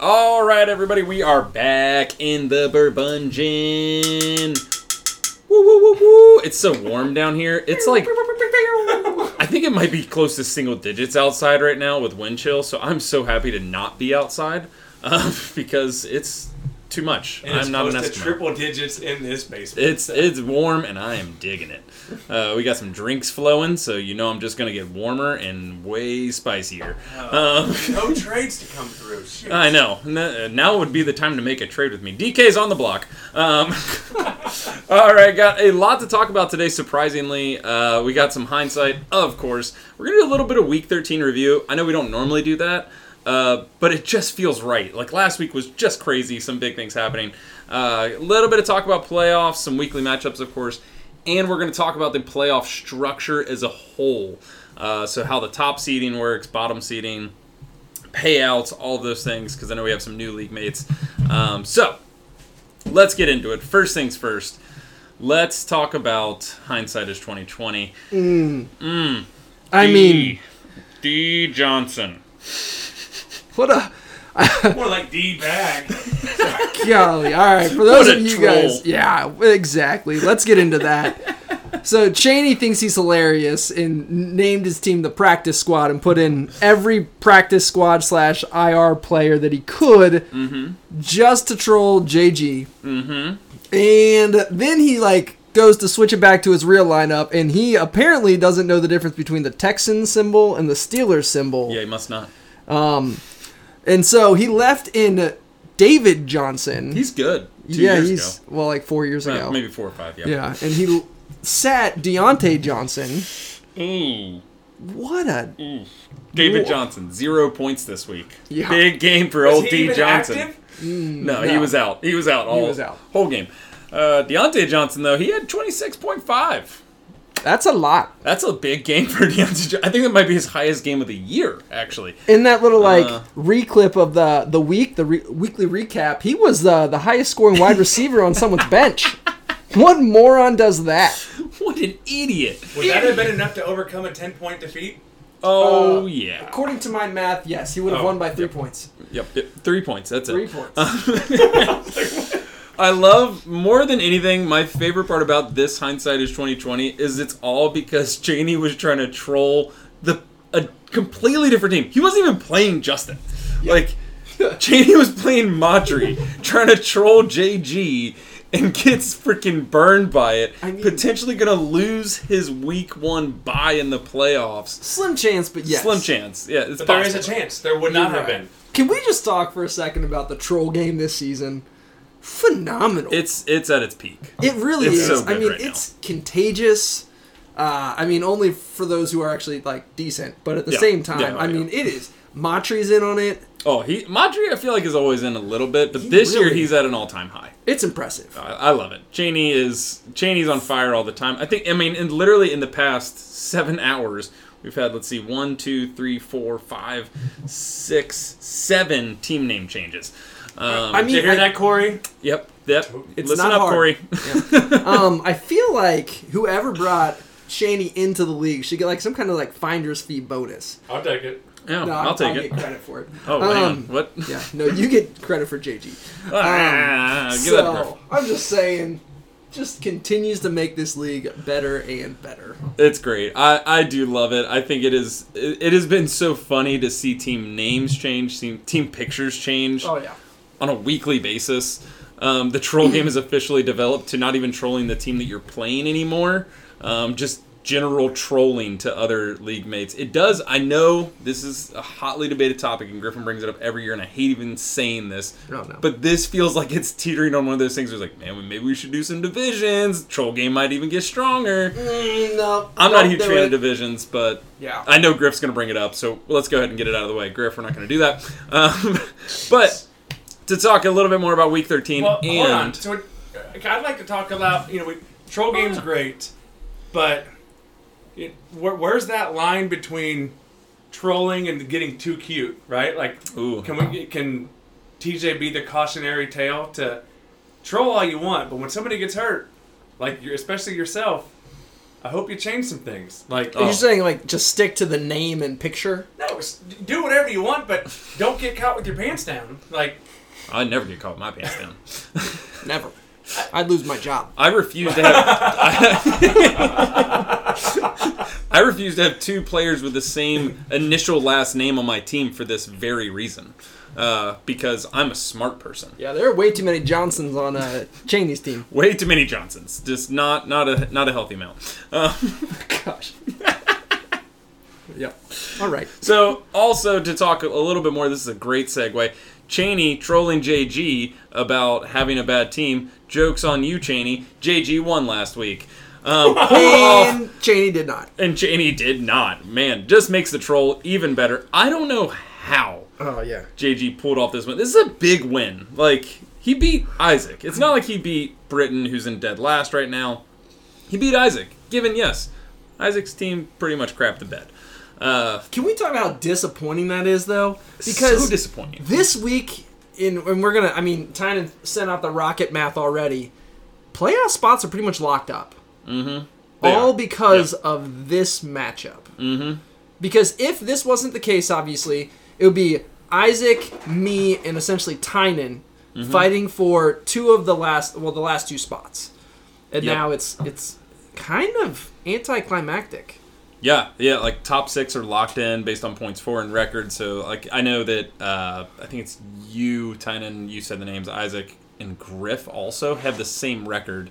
All right, everybody, we are back in the Burbungeon. Woo, woo, woo, woo. It's so warm down here. It's like I think it might be close to single digits outside right now with wind chill. So I'm so happy to not be outside um, because it's too much. And I'm not an close to Eskimo. triple digits in this basement. It's it's warm and I am digging it. Uh, we got some drinks flowing, so you know I'm just gonna get warmer and way spicier. Um, no trades to come through. Shoot. I know. Now would be the time to make a trade with me. DK's on the block. Um, all right, got a lot to talk about today. Surprisingly, uh, we got some hindsight, of course. We're gonna do a little bit of Week 13 review. I know we don't normally do that, uh, but it just feels right. Like last week was just crazy. Some big things happening. Uh, A little bit of talk about playoffs, some weekly matchups, of course, and we're going to talk about the playoff structure as a whole. Uh, so how the top seeding works, bottom seeding, payouts, all those things, because I know we have some new league mates. Um, so let's get into it. First things first. Let's talk about hindsight is twenty twenty. I mean, D Johnson. What a More like D bag. golly. All right, for those of you troll. guys, yeah, exactly. Let's get into that. So Cheney thinks he's hilarious and named his team the practice squad and put in every practice squad slash IR player that he could just to troll JG. Mm-hmm. And then he like goes to switch it back to his real lineup, and he apparently doesn't know the difference between the Texan symbol and the Steelers symbol. Yeah, he must not. Um, and so he left in David Johnson. He's good. Two yeah, years he's well, like four years ago. ago. Uh, maybe four or five. Yeah. Yeah, and he sat Diontae Johnson. Ooh. What a David Whoa. Johnson, zero points this week. Yeah. Big game for Was old he D even Johnson. active? No, he was out. He was out all he was out. whole game. Uh, Diontae Johnson though, he had twenty six point five. That's a lot. That's a big game for Diontae. I think that might be his highest game of the year, actually. In that little like Uh. reclip of the the week, the re- weekly recap, he was the the highest scoring wide receiver on someone's bench. What moron does that? What an idiot! Would that have been enough to overcome a 10 point defeat? Oh Uh, yeah. According to my math, yes, he would have Oh, won by three points. Yep, yep, three points. That's Three it. points. I love more than anything. My favorite part about this hindsight is 2020 is it's all because Cheney was trying to troll the a completely different team. He wasn't even playing Justin. Like Cheney was playing Madri, trying to troll JG, and gets freaking burned by it. I mean- potentially gonna lose his week one bye in the playoffs. Slim chance, but yes. Slim chance. Yeah, it's But there is a chance. There would not You're have right. been. Can we just talk for a second about the troll game this season? Phenomenal. It's it's at its peak. It really It's is. so I mean, right now. it's contagious. Uh, I mean, only for those who are actually like decent, but at the Yeah. same time, Yeah, I yeah. mean, it is. Matri's in on it. Oh, he Madri, I feel like is always in a little bit, but He this year he's at an all-time high. It's impressive. I, I love it. Cheney is Cheney's on fire all the time. I think. I mean, in literally in the past seven hours, we've had let's see, one, two, three, four, five, six, seven team name changes. Um, I Did you hear I- that, Corey? yep, yep. It's Listen not up, hard. Corey. um, I feel like whoever brought Cheney into the league should get like some kind of like finder's fee bonus. I'll take it. Yeah, No, I'll take I'll it. get credit for it. Oh, hang on. Um, What? Yeah, no, you get credit for JG. Ah, give that to so I'm just saying, just continues to make this league better and better. It's great. I, I do love it. I think it is. It, it has been so funny to see team names change, team, team pictures change Oh yeah. On a weekly basis. Um, the troll game is officially developed to not even trolling the team that you're playing anymore. Um, just general trolling to other league mates. It does. I know this is a hotly debated topic, and Griffin brings it up every year, and I hate even saying this. Oh, no. But this feels like it's teetering on one of those things. Where it's like, man, maybe we should do some divisions. Troll game might even get stronger. Mm, no, I'm not a huge fan of divisions, but Yeah. I know Griff's going to bring it up, so let's go ahead and get it out of the way. Griff, we're not going to do that. Um, but to talk a little bit more about Week 13 Well, hold on. and So, I'd like to talk about you know, we, troll game's oh. great, but it, where, where's that line between trolling and getting too cute, right? Like, Ooh. can we can TJ be the cautionary tale to troll all you want, but when somebody gets hurt, like you're, especially yourself, I hope you change some things. Like, Are Oh. you saying like just stick to the name and picture? no, do whatever you want, but don't get caught with your pants down. Like, I never get caught with my pants down. Never. I'd lose my job. I refuse to have. I, I refuse to have two players with the same initial last name on my team for this very reason. Uh, because I'm a smart person. Yeah, there are way too many Johnsons on uh, Cheney's team. Way too many Johnsons. Just not not a not a healthy amount. Uh, Gosh. yep. All right. so also to talk a little bit more, this is a great segue. Cheney trolling JG about having a bad team. Jokes on you, Cheney. JG won last week. Um, And Cheney did not. And Cheney did not. Man, just makes the troll even better. I don't know how Oh yeah. JG pulled off this win. This is a big win. Like, he beat Isaac. It's not like he beat Britain, who's in dead last right now. He beat Isaac. Given, yes, Isaac's team pretty much crapped the bed. Uh, Can we talk about how disappointing that is, though? Because so disappointing. this week, in and we're gonna, I mean, Tynan sent out the rocket math already. Playoff spots are pretty much locked up. They all are. because of this matchup. Mm-hmm. Because if this wasn't the case, obviously, it would be Isaac, me, and essentially Tynan Mm-hmm. fighting for two of the last, well, the last two spots. And Yep. now it's it's kind of anticlimactic. Yeah, yeah, like top six are locked in based on points for and record. So, like, I know that uh, I think it's you, Tynan. You said the names Isaac and Griff also have the same record,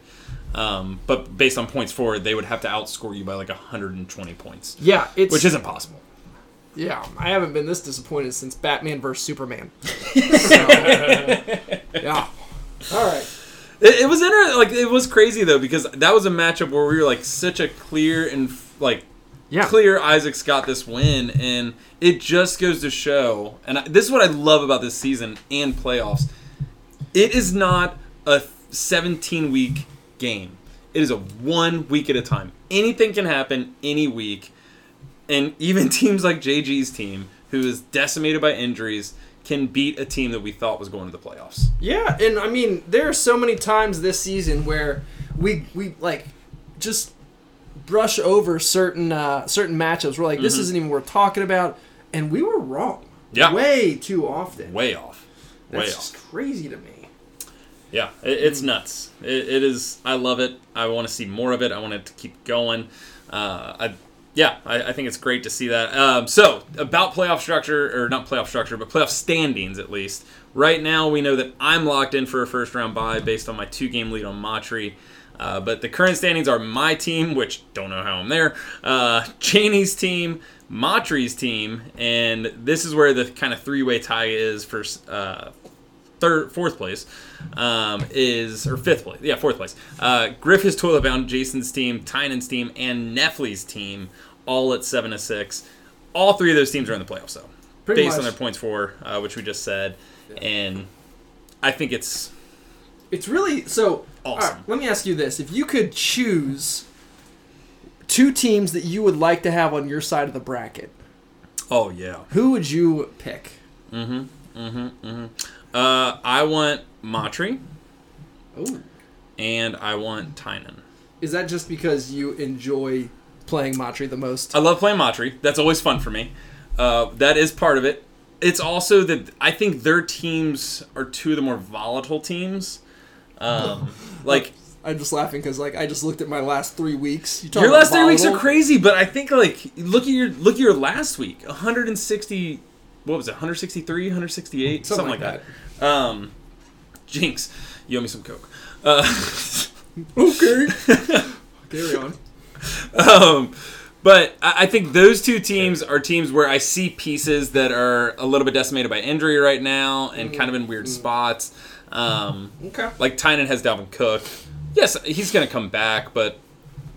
um, but based on points for, they would have to outscore you by like 120 points, Yeah, it's which isn't possible. Yeah, I haven't been this disappointed since Batman vs Superman. So, yeah. All right. It, it was interesting. like it was crazy though because that was a matchup where we were like such a clear and like Yeah. clear Isaac's got this win, and it just goes to show. And I, this is what I love about this season and playoffs. It is not a 17 week game. It is a one week at a time. Anything can happen any week, and even teams like JG's team, who is decimated by injuries, can beat a team that we thought was going to the playoffs. Yeah, and I mean, there are so many times this season where we we like just brush over certain uh, certain matchups. We're like, this isn't even worth talking about, and we were wrong. Yeah. way too often. Way off. Way That's off. just crazy to me. Yeah, it, it's nuts. It, it is. I love it. I want to see more of it. I want it to keep going. Uh, I, yeah, I, I think it's great to see that. Um, so about playoff structure, or not playoff structure, but playoff standings at least. Right now, we know that I'm locked in for a first round bye based on my two game lead on Matry. Uh, but the current standings are my team, which don't know how I'm there. Uh, Cheney's team, Matry's team, and this is where the kind of three way tie is for uh, third, fourth place um, is or fifth place. Yeah, fourth place. Uh, Griff is toilet bound. Jason's team, Tynan's team, and Nefli's team all at seven to six. All three of those teams are in the playoffs, though, Pretty based on their points for, uh, which we just said, and I think it's It's really so. Awesome. alright, let me ask you this: If you could choose two teams that you would like to have on your side of the bracket, oh yeah. who would you pick? Mhm. Mhm. Uh, I want Matry Oh, and I want Tynan. is that just because you enjoy playing Matry the most? I love playing Matry. That's always fun for me. Uh, that is part of it. It's also that I think their teams are two of the more volatile teams. Um, like I'm just laughing because like I just looked at my last three weeks. You your last three weeks are crazy, but I think like look at your look at your last week, 160. What was it? 163, 168, something, Something like like that. Um, Jinx, you owe me some coke. Uh, Okay, carry on. um, but I I think those two teams are teams where I see pieces that are a little bit decimated by injury right now and kind of in weird spots. Um, Okay. like Tynan has Dalvin Cook. Yes, he's going to come back, but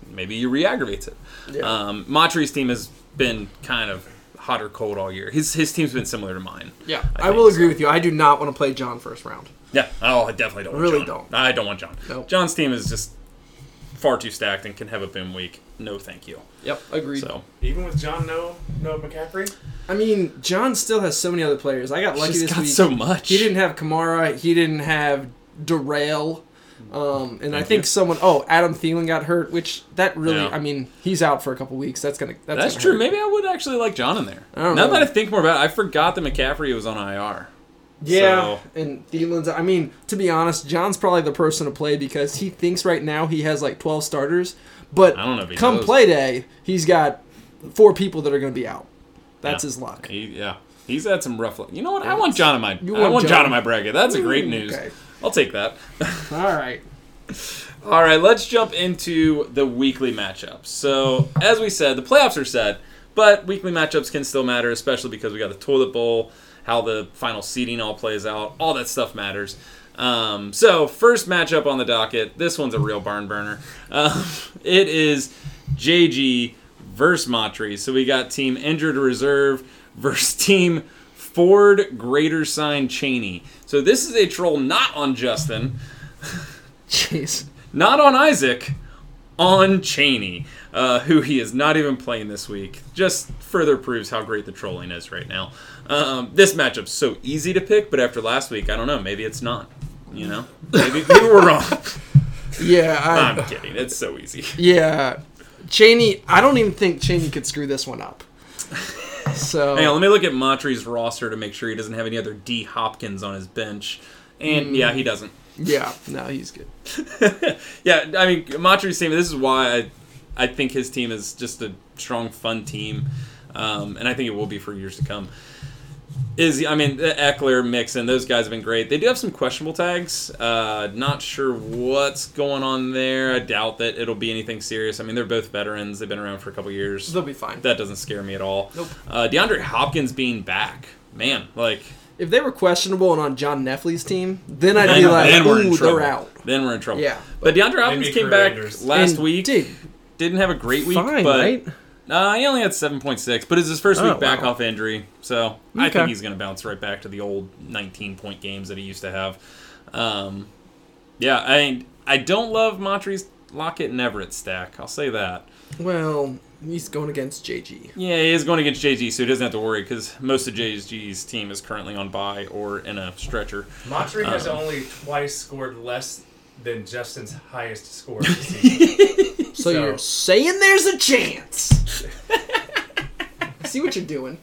maybe he re-aggravates it. Yeah. Um, Matry's team has been kind of hot or cold all year. His his team's been similar to mine. Yeah, I I, think will so. agree with you. I do not want to play John first round. Yeah. Oh, I definitely don't. Want Really John. don't. I don't want John. Nope. John's team is just far too stacked and can have a boom week. No, thank you. Yep, agreed. So even with John No, No McCaffrey, I mean, John still has so many other players. I got lucky He's this got week. so much. He didn't have Kamara. He didn't have Darrell. Um, and I think you. someone, oh, Adam Thielen got hurt, which that really, Yeah. I mean, he's out for a couple weeks. That's gonna, that's, That's gonna true. hurt. Maybe I would actually like John in there. I don't now know. that I think more about it, I forgot that McCaffrey was on IR. Yeah, So- and Thielen's. I mean, to be honest, John's probably the person to play because he thinks right now he has like twelve starters, but I don't know if he come knows. play day, he's got four people that are going to be out. That's Yeah. his luck. He, yeah, he's had some rough luck. You know what? I want John in my. You I want want John John. in my bracket. That's a great news. okay. I'll take that. All right. All right, let's jump into the weekly matchups. So, as we said, the playoffs are set, but weekly matchups can still matter, especially because we got the toilet bowl, how the final seeding all plays out. All that stuff matters. Um, so, first matchup on the docket. This one's a real barn burner. Um, it is JG versus Matry. So, we got Team Injured Reserve versus Team Ford Greater Sign Cheney. So, this is a troll not on Justin Jeez. not on Isaac, on Cheney, uh, who he is not even playing this week. Just further proves how great the trolling is right now. Um, this matchup's so easy to pick, but after last week, I don't know. Maybe it's not. You know, maybe, maybe we're wrong. Yeah, I, I'm kidding. It's so easy. yeah. Cheney, I don't even think Cheney could screw this one up. So Hang on, let me look at Montrese roster to make sure he doesn't have any other D Hopkins on his bench. And yeah, he doesn't. yeah, no, he's good. yeah, I mean, Matry's team. This is why I, I think his team is just a strong, fun team, um, and I think it will be for years to come. Is I mean, Ekeler, Mixon, those guys have been great. They do have some questionable tags. Uh, not sure what's going on there. I doubt that it'll be anything serious. I mean, they're both veterans. They've been around for a couple years. They'll be fine. That doesn't scare me at all. Nope. Uh, DeAndre Hopkins being back, man, like If they were questionable and on John Neffley's team, then I'd then, be like, then we're in ooh, trouble. they're out. Then we're in trouble. Yeah, But DeAndre Hopkins came back enders. last And, week. dude, Didn't have a great week, fine, but right? Uh, he only had seven point six. But it's his first Oh, week back wow. off injury, so I think he's going to bounce right back to the old nineteen point games that he used to have. Um, yeah, I I don't love Montre's Lockett and Everett stack. I'll say that. Well, he's going against JG. Yeah, he is going against JG, so he doesn't have to worry because most of JG's team is currently on bye or in a stretcher. Montreal has Um, only twice scored less than Justin's highest score this season. So, So- you're saying there's a chance. I see what you're doing.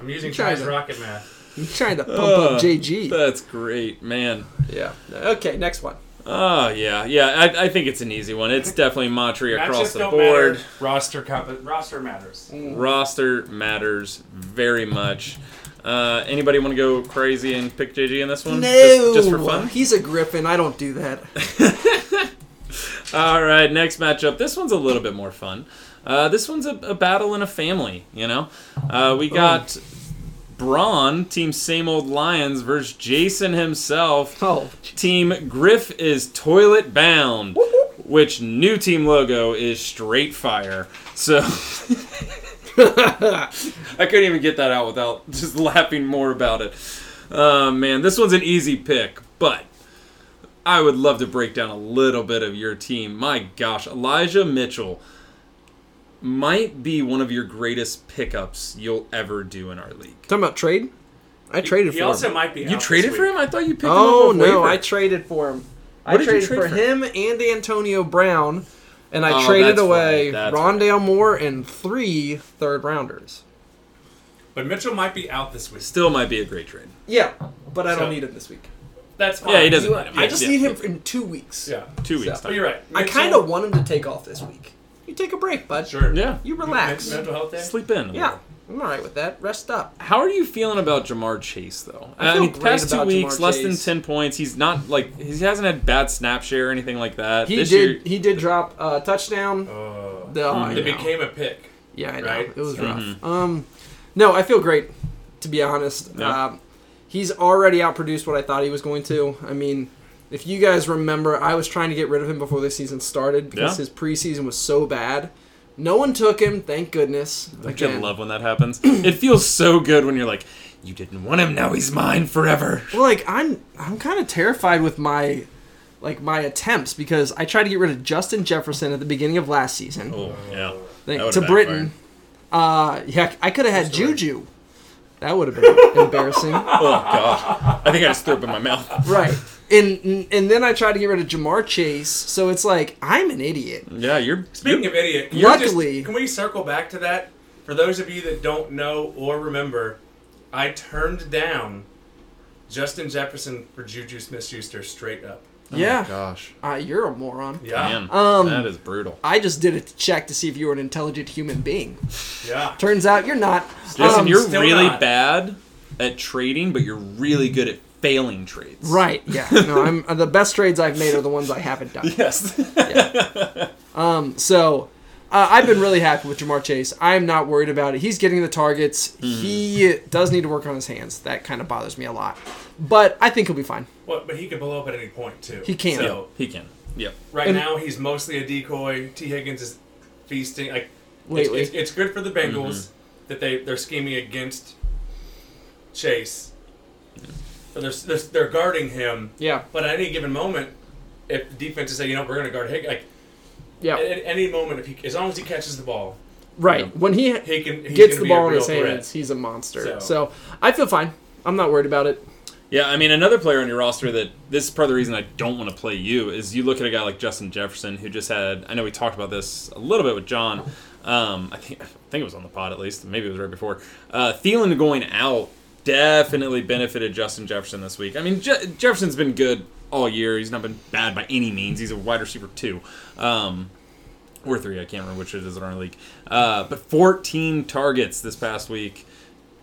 I'm using Try Ty's to- rocket math. You're trying to pump Uh, up JG. That's great, man. Yeah. Okay, next one. Oh yeah, yeah. I, I think it's an easy one. It's definitely Montreal across Matchups the don't board. matter. Roster comp- roster matters. roster matters very much. Uh, anybody want to go crazy and pick JG in this one? Just, just for fun? He's a griffin. I don't do that. All right, next matchup. This one's a little bit more fun. Uh, this one's a, a battle in a family, you know? Uh, we got Braun, team Same Old Lions, versus Jason himself. Oh, Team Griff is toilet bound, which new team logo is straight fire. So I couldn't even get that out without just laughing more about it. Uh, man, this one's an easy pick, but I would love to break down a little bit of your team. My gosh, Elijah Mitchell might be one of your greatest pickups you'll ever do in our league. talking about trade? I traded He for also him. might be. You out traded this for him? I thought you picked him Oh up. off no, waiver. I traded for him. I What did you traded trade for for? him and Antonio Brown, and I Oh, traded away right, that's Rondale Moore and three third rounders. But Mitchell might be out this week. Still might be a great trade. Yeah, but I So- don't need him this week. That's fine. Yeah, he doesn't. You- need. I just yeah, need him in two weeks. Yeah. two So- weeks. But you're right. I kind of want him to take off this week. You take a break, bud. Sure. Yeah, You relax. Men- Mental health day. sleep in. a Yeah. I'm all right with that. Rest up. How are you feeling about Ja'Marr Chase though? I feel mean, great past two about weeks, Jamar less than Chase. ten points. He's not like he hasn't had bad snap share or anything like that. He this did. Year, He did drop a touchdown. Oh. The, oh, I It know. became a pick. Yeah, I know. right? It was rough. Mhm. Um, no, I feel great. To be honest, Yeah. um, he's already outproduced what I thought he was going to. I mean, if you guys remember, I was trying to get rid of him before the season started because Yeah. his preseason was so bad. No one took him, thank goodness. Don't you love when that happens? it feels so good when you're like, you didn't want him, now he's mine forever. Well, like I'm, I'm kind of terrified with my, like my attempts because I tried to get rid of Justin Jefferson at the beginning of last season. Oh yeah, to backfired. Britain. Uh, yeah, I could have had. Juju. That would have been embarrassing. Oh gosh, I think I just threw up in my mouth. Right. and and then I tried to get rid of Ja'Marr Chase. So it's like I'm an idiot. Yeah, you're. Speaking you're of idiot, you're just- Luckily- can we circle back to that? For those of you that don't know or remember, I turned down Justin Jefferson for Juju Smith-Schuster straight up. oh yeah, my gosh. uh, you're a moron. Yeah, Man, Um, that is brutal. I just did it to check to see if you were an intelligent human being. yeah. Turns out you're not. Listen, Um, you're really not. bad at trading, but you're really good at failing trades. right. Yeah. No, I'm uh, the best trades I've made are the ones I haven't done. Yes. Um, so uh, I've been really happy with Ja'Marr Chase. I'm not worried about it. He's getting the targets. He does need to work on his hands. That kind of bothers me a lot. But I think he'll be fine. Well, but he could blow up at any point too. He can. So he can. Yep. right And- now he's mostly a decoy. Tee Higgins is feasting. Like it's, it's, it's good for the Bengals Mm-hmm. That they they're scheming against Chase. But they're, they're they're guarding him. Yeah. But at any given moment, if the defense is saying, you know, we're going to guard Higgins, like Yeah. at, at any moment, if he, as long as he catches the ball, Right. When he he can gets the ball in real his threat. hands, he's a monster. So- So. I feel fine. I'm not worried about it. Yeah, I mean, another player on your roster that this is part of the reason I don't want to play you is you look at a guy like Justin Jefferson who just had. I know we talked about this a little bit with John. Um, I think I think it was on the pod at least. Maybe it was right before. Uh, Thielen going out definitely benefited Justin Jefferson this week. I mean, Je- Jefferson's been good all year. He's not been bad by any means. He's a wide receiver too. Um, or three, I can't remember which it is in our league. Uh, but 14 targets this past week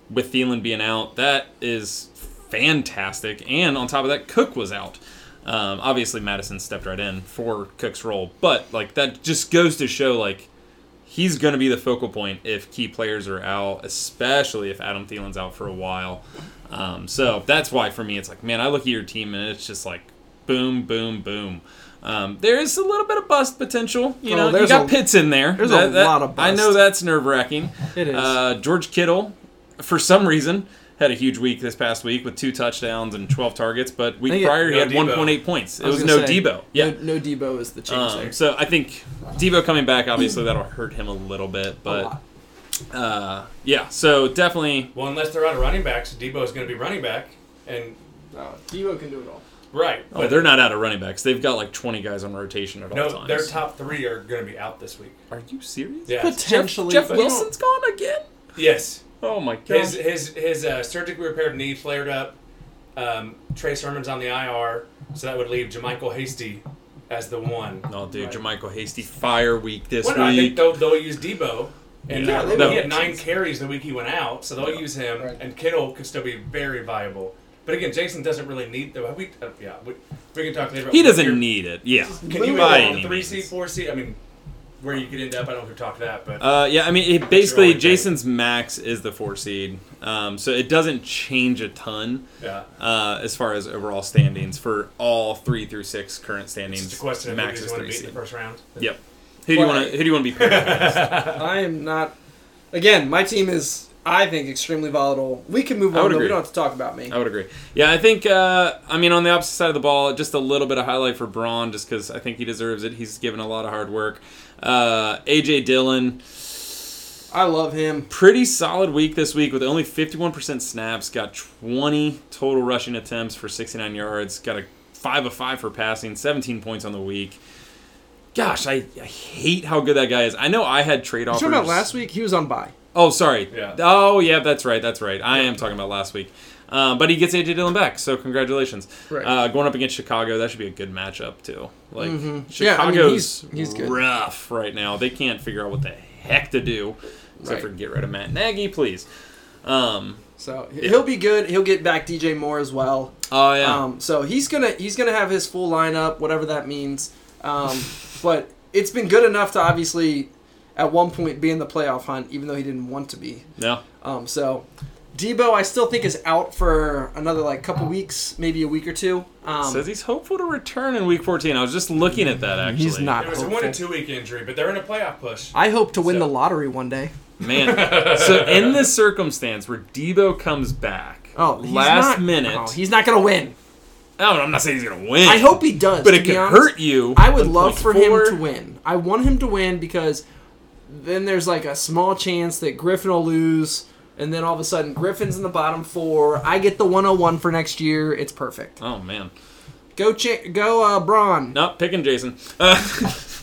with Thielen being out. That is fantastic. And on top of that, Cook was out. Um, obviously, Mattison stepped right in for Cook's role, but like that just goes to show like he's going to be the focal point if key players are out, especially if Adam Thielen's out for a while. Um, so that's why for me it's like, man, I look at your team and it's just like boom, boom, boom. Um, there is a little bit of bust potential. You Oh, know, you got a- Pitts in there. there's a lot of bust. I know that's nerve wracking. It is. Uh, George Kittle, for some reason, had a huge week this past week with two touchdowns and 12 targets, but week think it- prior he had Deebo. 1.8 points. It I was, no say, Deebo. Yeah. No, no Deebo is the change Um, there. so I think Deebo coming back, obviously that'll hurt him a little bit, A but lot. uh, yeah. So definitely, Well, unless they're out of running backs, Deebo is going to be running back, and Uh, Deebo can do it all. right. oh, they're not out of running backs. They've got like 20 guys on rotation at all no, times. their top three are going to be out this week. Are you serious? Yeah. Potentially. Jeff, Jeff Wilson's gone again. Yes. Oh my god. His his his uh, surgically repaired knee flared up. Um, Trey Sermon's on the IR, so that would leave JaMycal Hasty as the one. No, dude, Right. JaMycal Hasty fire week this Well, no, I think week. they'll, they'll use Deebo. And Yeah, uh, they he had nine carries the week he went out, so they'll use him. Right. And Kittle could still be very viable. But again, Jason doesn't really need the. We, uh, yeah, we, we can talk later. About He doesn't your- need it. Yeah. Can you buy move three means. seed, four seed? I mean, where you could end up. I don't know if we've talked that, but Uh, yeah, I mean, it basically only thing? Jason's max is the four seed, um, so it doesn't change a ton yeah. uh, as far as overall standings for all three through six current standings. It's just a question of max you is three beat in seed. the first round. Yep. Who do you want to? Who do you want to be paired against? I am not. Again, my team is, I think, extremely volatile. We can move I on, would though. We don't have to talk about me. I would agree. Yeah, I think. Uh, I mean, on the opposite side of the ball, just a little bit of highlight for Braun, just because I think he deserves it. He's given a lot of hard work. Uh, AJ Dillon, I love him. pretty solid week this week with only 51% snaps. Got 20 total rushing attempts for 69 yards. Got a five of five for passing. 17 points on the week. Gosh, I, I hate how good that guy is. I know I had trade You offers. talking about last week? He was on bye. Oh, sorry. Yeah. Oh, yeah, that's right. That's right. I am talking about last week. Um, but he gets AJ Dillon back, so congratulations. Right. Uh, going up against Chicago, that should be a good matchup too. Like Mhm. Yeah, I mean, Chicago's he's- he's good. rough right now. They can't figure out what the heck to do except Right. for get rid of Matt Nagy, please. Um, So he'll be good. He'll get back DJ Moore as well. oh yeah, Um, so he's gonna he's gonna have his full lineup, whatever that means. Um, but it's been good enough to obviously at one point be in the playoff hunt, even though he didn't want to be. no. Um, so Deebo, I still think is out for another like couple weeks, maybe a week or two. Um, Says he's hopeful to return in Week 14. I was just looking at that actually. He's not. It was a one and two week injury, but they're in a playoff push. I hope to win So- the lottery one day. man. so in this circumstance where Deebo comes back, Oh, he's last not- minute. Oh, he's not gonna win. Oh, I'm not saying he's gonna win. I hope he does. but to it be could honest. hurt you. I would love for four. him to win. I want him to win because then there's like a small chance that Griffin will lose, and then all of a sudden Griffin's in the bottom four. I get the 101 for next year. It's perfect. Oh man. Go, cha- go, uh, Braun. Not picking Jason. Uh,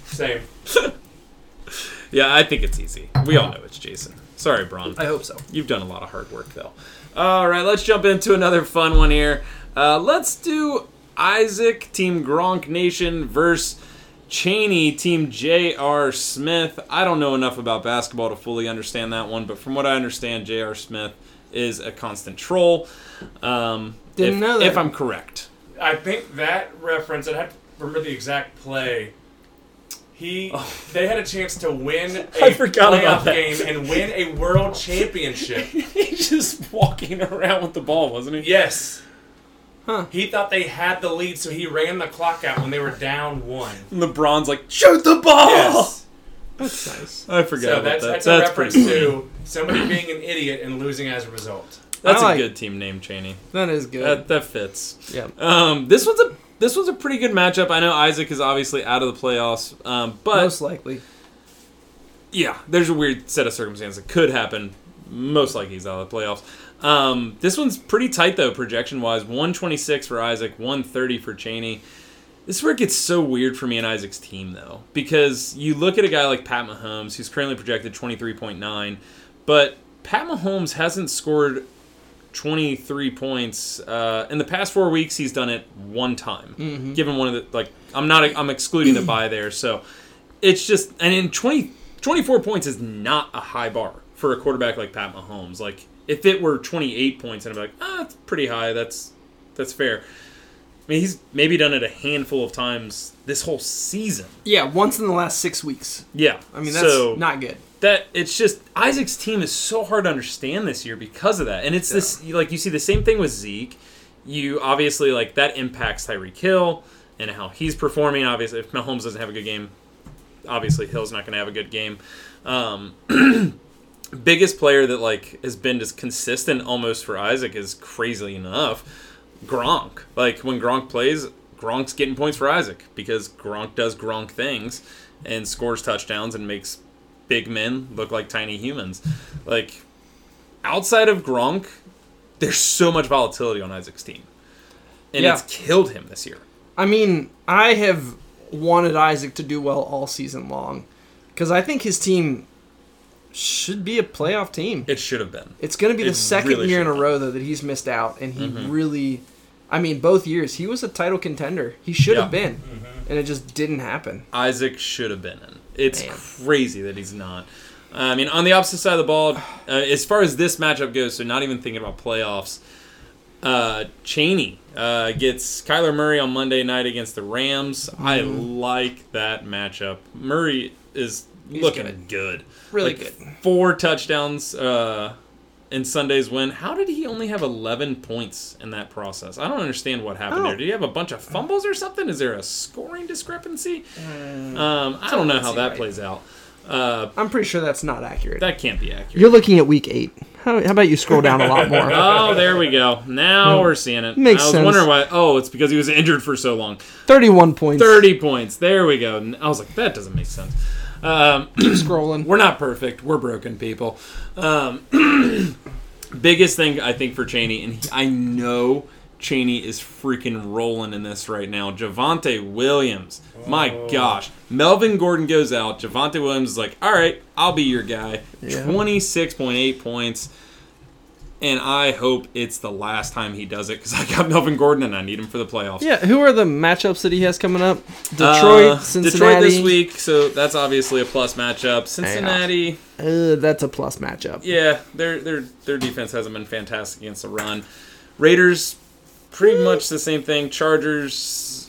Same. yeah, I think it's easy. We all know it's Jason. Sorry, Braun. I hope so. You've done a lot of hard work, though. All right, let's jump into another fun one here. Uh, let's do Isaac, Team Gronk Nation, versus Cheney, Team J.R. Smith. I don't know enough about basketball to fully understand that one, but from what I understand, J.R. Smith is a constant troll. Um, Didn't if, know that. If I'm correct. I think that reference. I'd have to remember the exact play. He, they had a chance to win a Oh. Forgot playoff about that. game and win a world championship. He's just walking around with the ball, wasn't he? Yes. Huh. He thought they had the lead, so he ran the clock out when they were down one. And LeBron's like, shoot the ball! Yes. That's nice. I forgot So about that's, that. that's, That's, a pretty reference cool. to somebody being an idiot and losing as a result. That's like- a good team name, Cheney. That is good. That, that fits. yeah. Um, this was a this was a pretty good matchup. I know Isaac is obviously out of the playoffs, um, but Most likely. yeah, there's a weird set of circumstances that could happen. Most likely he's out of the playoffs. Um, this one's pretty tight though, projection wise. 126 for Isaac, 130 for Cheney. This is where it gets so weird for me and Isaac's team though, because you look at a guy like Pat Mahomes, who's currently projected 23.9, but Pat Mahomes hasn't scored 23 points uh, in the past four weeks. He's done it one time. Given one of the like, I'm not I'm excluding the buy there, so it's just and in 20 24 points is not a high bar for a quarterback like Pat Mahomes. Like if it were 28 points, and I'm like, ah, that's pretty high. That's that's fair. I mean, he's maybe done it a handful of times this whole season. Yeah, once in the last six weeks. Yeah, I mean, that's so not good. that it's just Isaac's team is so hard to understand this year because of that. And it's this like you see the same thing with Zeke. You obviously like that impacts Tyreek Hill and how he's performing. Obviously, if Mahomes doesn't have a good game, obviously Hill's not going to have a good game. Um, biggest player that like has been just consistent almost for Isaac is crazily enough Gronk. Like when Gronk plays, Gronk's getting points for Isaac because Gronk does Gronk things and scores touchdowns and makes big men look like tiny humans. Like outside of Gronk, there's so much volatility on Isaac's team. And Yeah. it's killed him this year. I mean, I have wanted Isaac to do well all season long because I think his team should be a playoff team. It should have been. It's going to be the second really year in a row though that he's missed out, and he Mhm. really, I mean, both years he was a title contender. He should have Yeah. been, and it just didn't happen. Isaac should have been in. It's Man. crazy that he's not. I mean, on the opposite side of the ball, uh, as far as this matchup goes, so not even thinking about playoffs, uh, Cheney uh, gets Kyler Murray on Monday night against the Rams. I Mm-hmm. like that matchup. Murray is He's looking good. good. Really Like, good. Four touchdowns uh, in Sunday's win. How did he only have 11 points in that process? I don't understand what happened Oh. there. Did he have a bunch of fumbles or something? Is there a scoring discrepancy? Mm. Um, I don't know how that right. plays out. Uh, I'm pretty sure that's not accurate. that can't be accurate. You're looking at week eight. How, how about you scroll down a lot more? Oh, there we go. Now we're seeing it. Makes I was sense. wondering why. Oh, it's because he was injured for so long. 31 points. 30 points. There we go. I was like, that doesn't make sense. Um, scrolling. we're not perfect. We're broken people. Um, biggest thing I think for Cheney, and he, I know Cheney is freaking rolling in this right now. Javonte Williams, my gosh, Melvin Gordon goes out. Javonte Williams is like, all right, I'll be your guy. Yeah. Twenty six point eight points. And I hope it's the last time he does it because I got Melvin Gordon and I need him for the playoffs. Yeah, who are the matchups that he has coming up? Detroit, Uh, Cincinnati. Detroit this week, so that's obviously a plus matchup. Cincinnati, Uh, that's a plus matchup. yeah, their their their defense hasn't been fantastic against the run. Raiders, pretty much the same thing. Chargers,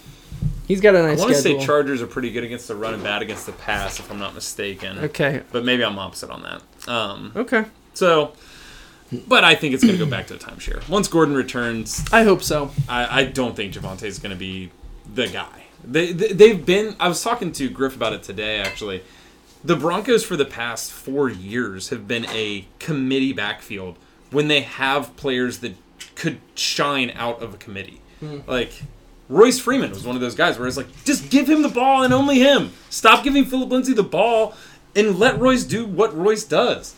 He's got a nice I want to say. Chargers are pretty good against the run and bad against the pass, if I'm not mistaken. okay. But maybe I'm opposite on that. Um, Okay. so, but I think it's going to go back to the timeshare. Once Gordon returns, I hope so. I, I don't think Javonte is going to be the guy. They, they they've been. I was talking to Griff about it today. Actually, the Broncos for the past four years have been a committee backfield when they have players that could shine out of a committee. Hmm. Like Royce Freeman was one of those guys where it's like, just give him the ball and only him. Stop giving Phillip Lindsay the ball and let Royce do what Royce does.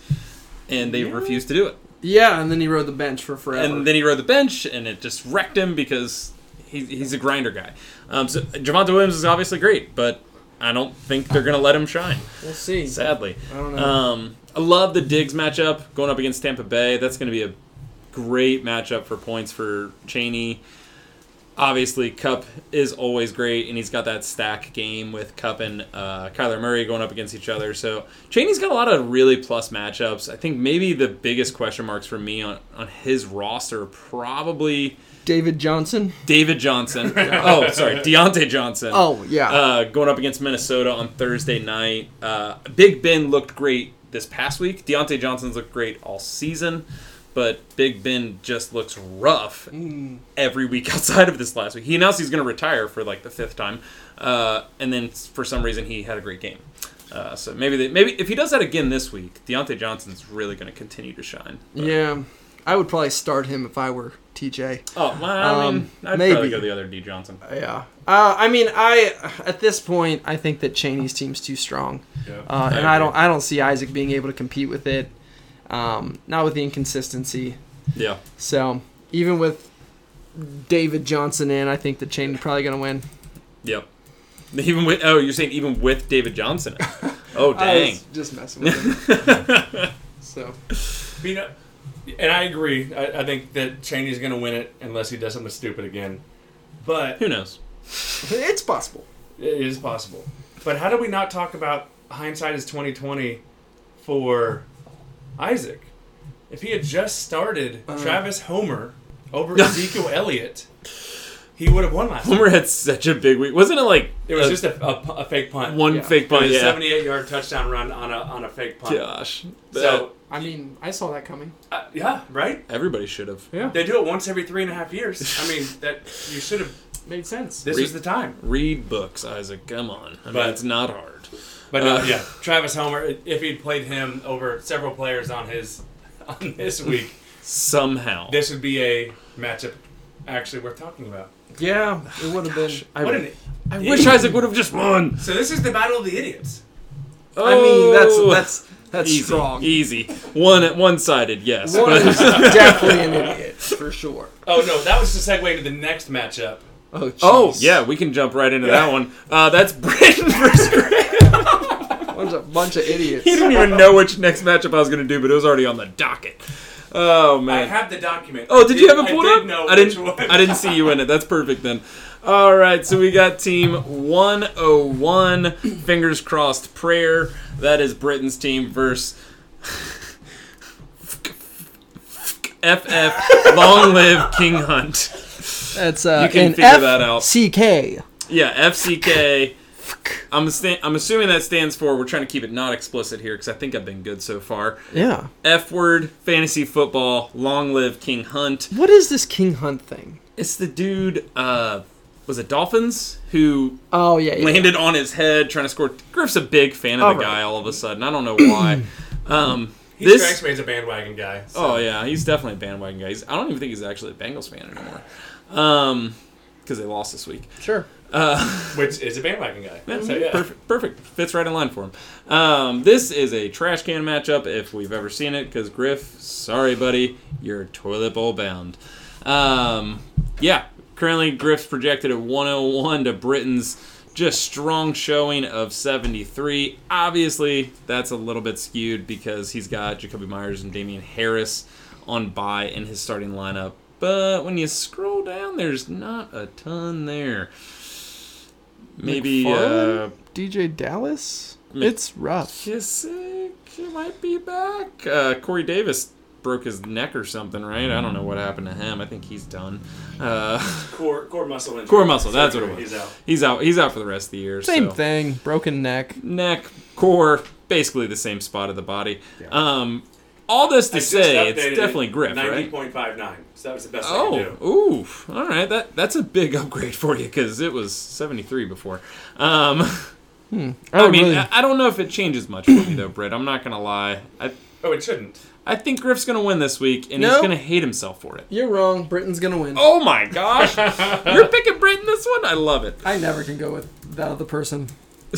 And they refused to do it. Yeah, and then he rode the bench for forever. And then he rode the bench, and it just wrecked him because he's, he's a grinder guy. Um, so Javonte Williams is obviously great, but I don't think they're gonna let him shine. We'll see. Sadly, I don't know. um, I love the Diggs matchup going up against Tampa Bay. That's going to be a great matchup for points for Cheney. Obviously, Kupp is always great, and he's got that stack game with Kupp and uh, Kyler Murray going up against each other. So Cheney's got a lot of really plus matchups. I think maybe the biggest question marks for me on, on his roster probably David Johnson. David Johnson. oh, sorry, Diontae Johnson. Oh yeah. Uh, going up against Minnesota on Thursday night. Uh, Big Ben looked great this past week. Diontae Johnson's looked great all season, but Big Ben just looks rough every week outside of this last week. He announced he's going to retire for like the fifth time, uh, and then for some reason he had a great game. Uh, so maybe they, maybe if he does that again this week, Diontae Johnson's really going to continue to shine. But- yeah. I would probably start him if I were TJ. Oh, well, I mean, Um, I'd maybe. probably go the other D Johnson. Yeah. Uh, I mean, I at this point, I think that Cheney's team's too strong, Yeah. uh, and I I don't, I don't see Isaac being able to compete with it. Um, not with the inconsistency. Yeah. So even with David Johnson in, I think that Cheney's probably gonna win. Yep. Even with oh, you're saying even with David Johnson. Oh I dang. was just messing with him. so you know, and I agree. I, I think that Cheney's going to win it unless he does something stupid again. But Who knows? it's possible. it is possible. But how do we not talk about hindsight is twenty twenty for Isaac? If he had just started Uh. Travis Homer over Ezekiel Elliott, he would have won last. week. Homer had such a big week. Wasn't it like It was a- just a, a, a fake punt. one yeah. fake It punt? was a Yeah. 78 yard touchdown run on a on a fake punt. Gosh. So I mean, I saw that coming. uh, yeah, right. Everybody should have. Yeah, They do it once every three and a half years. I mean, that you should have. made sense. This Re- was the time. Read books, Isaac. Come on. I mean, But- it's not hard. But no, Uh, yeah, Travis Homer. If he'd played him over several players on his on this week, Somehow. this would be a matchup actually worth talking about. Yeah, it would have been. I, What an, I wish Isaac would have just won. so this is the battle of the idiots. I mean, that's Oh. that's that's easy. strong. Easy. One one sided, yes. One but- is definitely an idiot for sure. Oh no, that was the segue into the next matchup. Oh, Oh yeah, we can jump right into Yeah. that one. Uh, that's Britain versus Grant. Bunch of, bunch of idiots. He didn't even know which next matchup I was going to do, but it was already on the docket. Oh man, I have the document. Oh, did you have it pulled did up? know I didn't. one. I didn't see you in it. That's perfect then. All right, so we got team 101. Fingers crossed prayer. That is Britain's team versus FF. Long live King Hunt. That's uh, You can an figure that out. FCK. Yeah, FCK. I'm sta- I'm assuming that stands for. We're trying to keep it not explicit here because I think I've been good so far. Yeah. F word fantasy football. Long live King Hunt. What is this King Hunt thing? It's the dude. Uh, was it Dolphins who Oh yeah, yeah. landed on his head trying to score? Griff's a big fan of All the right. guy. All of a sudden, I don't know why. um, He this. strikes me as a bandwagon guy. so- Oh yeah, he's definitely a bandwagon guy. He's, I don't even think he's actually a Bengals fan anymore. Um, because they lost this week. Sure. Uh, which is a bandwagon guy. Yeah, So, yeah. Perfect, perfect. Fits right in line for him. Um, this is a trash can matchup if we've ever seen it. Because Griff, sorry, buddy, you're toilet bowl bound. Um, yeah, currently Griff's projected at 101 to Britain's just strong showing of 73. Obviously, that's a little bit skewed because he's got Jakobi Meyers and Damien Harris on bye in his starting lineup. But when you scroll down, there's not a ton there. Maybe uh, DeeJay Dallas. Mc- It's rough. Kissick might be back. Uh, Corey Davis broke his neck or something, right? I don't know what happened to him. I think he's done. Uh, core core muscle injury. core muscle. That's what it was. He's out. He's out. He's out for the rest of the year. Same so. thing. Broken neck. Neck, core, basically the same spot of the body. Yeah. Um, all this to I say, it's definitely it, Griff, right? 90.59. So that was the best I could Oh, do. ooh, all right. That that's a big upgrade for you because it was seventy three before. Um, I, I mean, really- I, I don't know if it changes much for you though, Britt. I'm not gonna lie. I Oh, it shouldn't. I think Griff's gonna win this week, and he's gonna hate himself for it. you're wrong. Britain's gonna win. Oh my gosh, you're picking Britain this one. I love it. I never can go with that other person.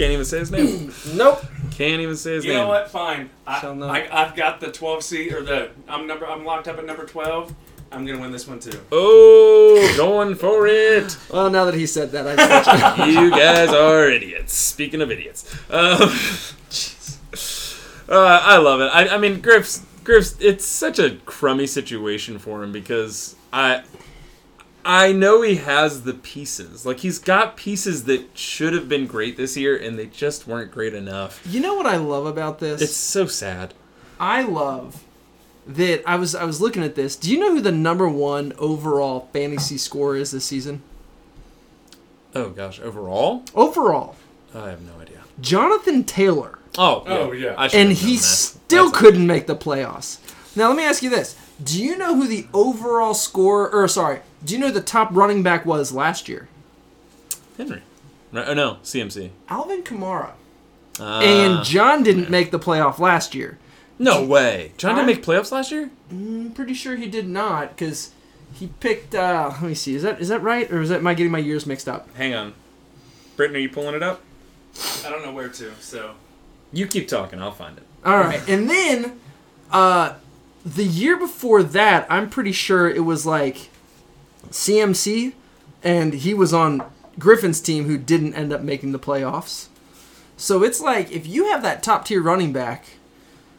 Can't even say his name. Nope. Can't even say his You name. You know what? Fine. I, Shall not. I, I've got the 12 seat or the I'm number I'm locked up at number 12. I'm gonna win this one too. Oh, going for it. Well, now that he said that, I you guys are idiots. Speaking of idiots, um, jeez. uh, I love it. I, I mean, Griff's Griff's. It's such a crummy situation for him because I. I know he has the pieces. Like he's got pieces that should have been great this year, and they just weren't great enough. You know what I love about this? It's so sad. I love that I was I was looking at this. Do you know who the number one overall fantasy score is this season? Oh gosh, overall, Overall, I have no idea. Jonathan Taylor, Oh, Oh, yeah. I and he that. still That's- couldn't make the playoffs. Now let me ask you this: Do you know who the overall score or sorry, do you know who the top running back was last year? Henry. Right, oh no, CMC. Alvin Kamara. Uh, and John didn't make the playoff last year. no way. John didn't make playoffs last year. I'm pretty sure he did not because he picked. Uh, let me see. Is that is that right, or is that am I getting my years mixed up? Hang on. Britton, are you pulling it up? I don't know where to. So You keep talking. I'll find it. All right, and then uh, the year before that, I'm pretty sure it was like CMC, and he was on Griffin's team who didn't end up making the playoffs. So it's like if you have that top tier running back,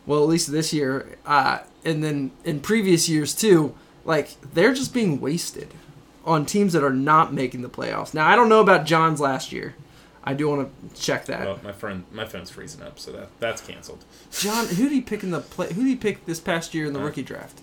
well, at least this year, uh, and then in previous years too, like they're just being wasted on teams that are not making the playoffs. Now I don't know about John's last year. I do want to check that. Well, my friend, my phone's freezing up, so that that's canceled. John, who did he pick in the play? Who did he pick this past year in the Uh, rookie draft?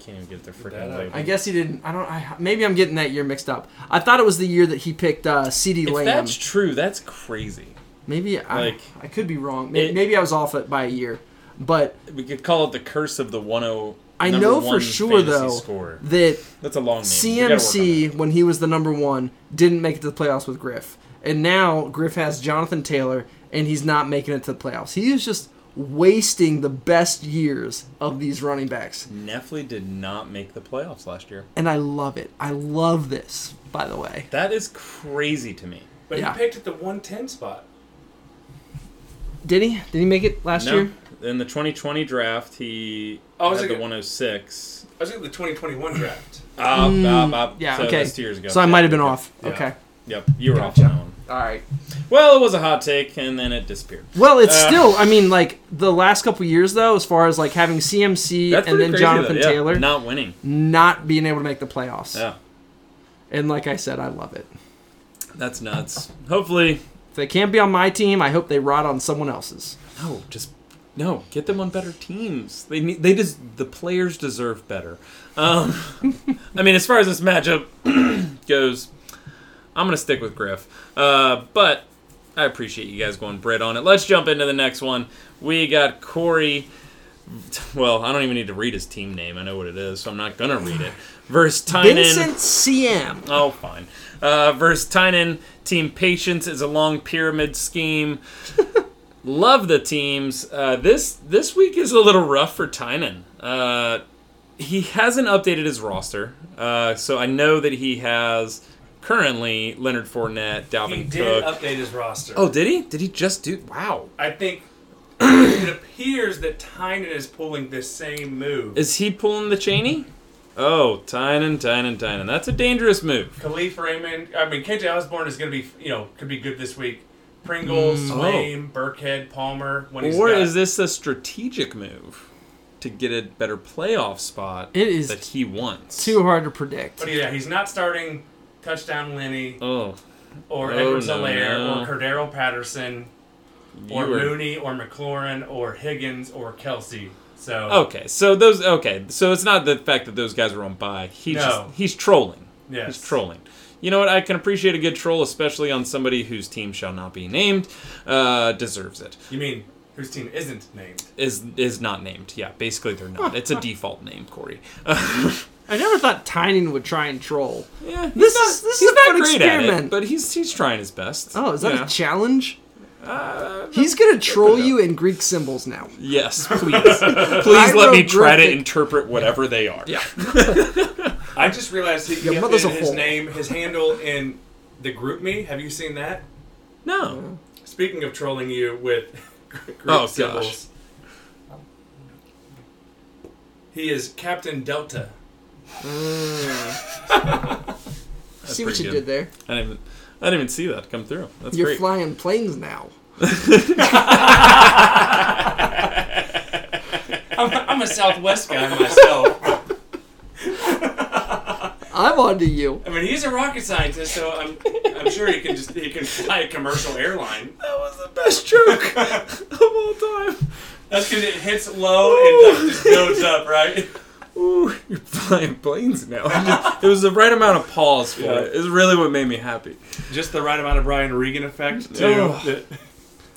Can't even get their That freaking label. I guess he didn't. I don't. I, maybe I'm getting that year mixed up. I thought it was the year that he picked uh, CeeDee If Lamb. that's true, that's crazy. Maybe I, like- I could be wrong. Maybe, It- maybe I was off it by a year, but We could call it the curse of the 10. I know for sure though Scorer. that That's a long name. We gotta work on CMC when he was the number one didn't make it to the playoffs with Griff, and now Griff has Jonathan Taylor, and he's not making it to the playoffs. He is just wasting the best years of these running backs, that. Neffley did not make the playoffs last year. and I love it. I love this. By the way, That is crazy to me. But Yeah. he picked at the 110 spot. did he? Did he make it last no, year? In the 2020 draft, he Oh, was had the 106. I was in the 2021 draft. Up, up, up. Yeah. So okay. two years ago. So I might have been okay. off. Yeah. Okay. Yep, you were off Gotcha. on that one. All right. Well, it was a hot take, and then it disappeared. Well, it's Uh, still. I mean, like the last couple years though, as far as like having CMC and then Jonathan though, yeah. Taylor not, winning, not being able to make the playoffs. Yeah, And like I said, I love it. that's nuts. Hopefully, If they can't be on my team, I hope they rot on someone else's. no, just no. Get them on better teams. They need. They just the players deserve better. Um, I mean, as far as this matchup goes, I'm gonna stick with Griff. Uh, but I appreciate you guys going Brit on it. Let's jump into the next one. We got Corey. Well, I don't even need to read his team name. I know what it is, so I'm not gonna read it. Versus Tynan. Vincent CM. Oh, fine. Uh, versus Tynan, Team Patience is a long pyramid scheme. Love the teams. Uh, this this week is a little rough for Tynan. Uh, he hasn't updated his roster, uh, so I know that he has currently Leonard Fournette, Dalvin He did Cook. update his roster. oh, did he? Did he just do? Wow. I think it appears that Tynan is pulling this same move. Is he pulling the Cheney? Oh, Tynan, Tynan, Tynan. That's a dangerous move. Kalif Raymond. I mean, KJ Osborn is going to be, you know, could be good this week. Pringles, Mm. Swaim, Burkhead, Palmer. When he's Or got, is this a strategic move to get a better playoff spot It is that he wants? Too hard to predict. But yeah, he's not starting touchdown Lenny Oh, or Oh, Edward no, Alaire no. or Cordarrelle Patterson you or were Mooney or McLaurin or Higgins or Kelce. So okay. So those okay. So it's not the fact that those guys were on bye. He's No. just, he's trolling. yes, He's trolling. You know what? I can appreciate a good troll, especially on somebody whose team shall not be named. Uh, deserves it. You mean whose team isn't named? Is is not named. Yeah, basically they're not. It's a default name, Corey. I never thought Tynan would try and troll. yeah, he's This not, is- this he's is a not fun great at it, experiment. but he's he's trying his best. Oh, is that Yeah. a challenge? Uh, He's gonna troll you in Greek symbols now. Yes, please. Please let me try to interpret whatever they are. Yeah. I just realized he, Your he mother's a his whore. name, his handle in the GroupMe. Have you seen that? No. Speaking of trolling you with Greek Oh, gosh. he is Captain Delta. Mm. See what pretty you good. did there. I didn't even, I didn't even see that come through. That's You're great. flying planes now. I'm, I'm a Southwest guy myself. I'm onto you. I mean, he's a rocket scientist, so I'm I'm sure he can just he can fly a commercial airline. that was the best joke of all time. That's because it hits low and like, just goes up, right? Ooh, you're flying planes now. it was the right amount of pause for Yeah. it. It's really what made me happy. Just the right amount of Brian Regan effect too. Oh. That-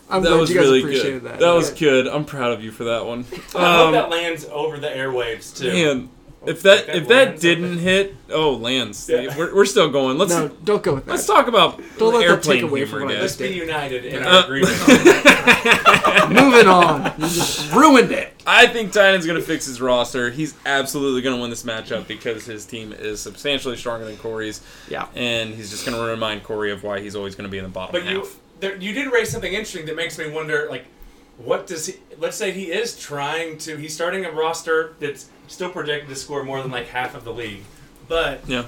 I'm that glad was you guys really appreciated good. that. was good. I'm proud of you for that one. I hope Um, that lands over the airwaves too. man, if that That if that didn't hit, oh, lands. Yeah. We're, we're still going. Let's No, don't go with that. let's talk about Don't let that airplane take away humor, from what I Let's guys. be united in Uh, our agreement. Moving on. You just ruined it. I think Tynan's going to fix his roster. He's absolutely going to win this matchup because his team is substantially stronger than Corey's, Yeah. and he's just going to remind Corey of why he's always going to be in the bottom But half. you there, you did raise something interesting that makes me wonder, like, what does he? Let's say he is trying to. He's starting a roster that's still projected to score more than like half of the league. But yeah.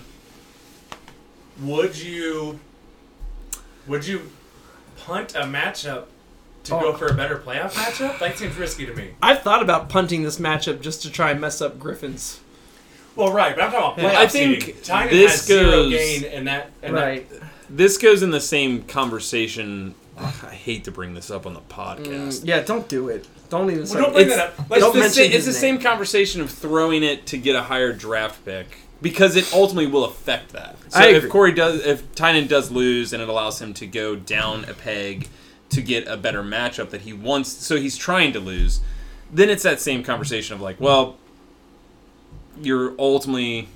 would you? Would you punt a matchup to Oh. go for a better playoff matchup? That seems risky to me. I've thought about punting this matchup just to try and mess up Griffin's. Well, right, but I'm talking about playoff I think seeding. Tynan this has zero goes- gain, and that and that- This goes in the same conversation. Ugh, I hate to bring this up on the podcast. Mm, yeah, don't do it. Don't even. Well, say don't bring It's- that up. It's Let's Don't the, mention sa- it's the same conversation of throwing it to get a higher draft pick because it ultimately will affect that. So I if agree. Corey does, if Tynan does lose, and it allows him to go down a peg to get a better matchup that he wants, so he's trying to lose, then it's that same conversation of like, well, you're ultimately,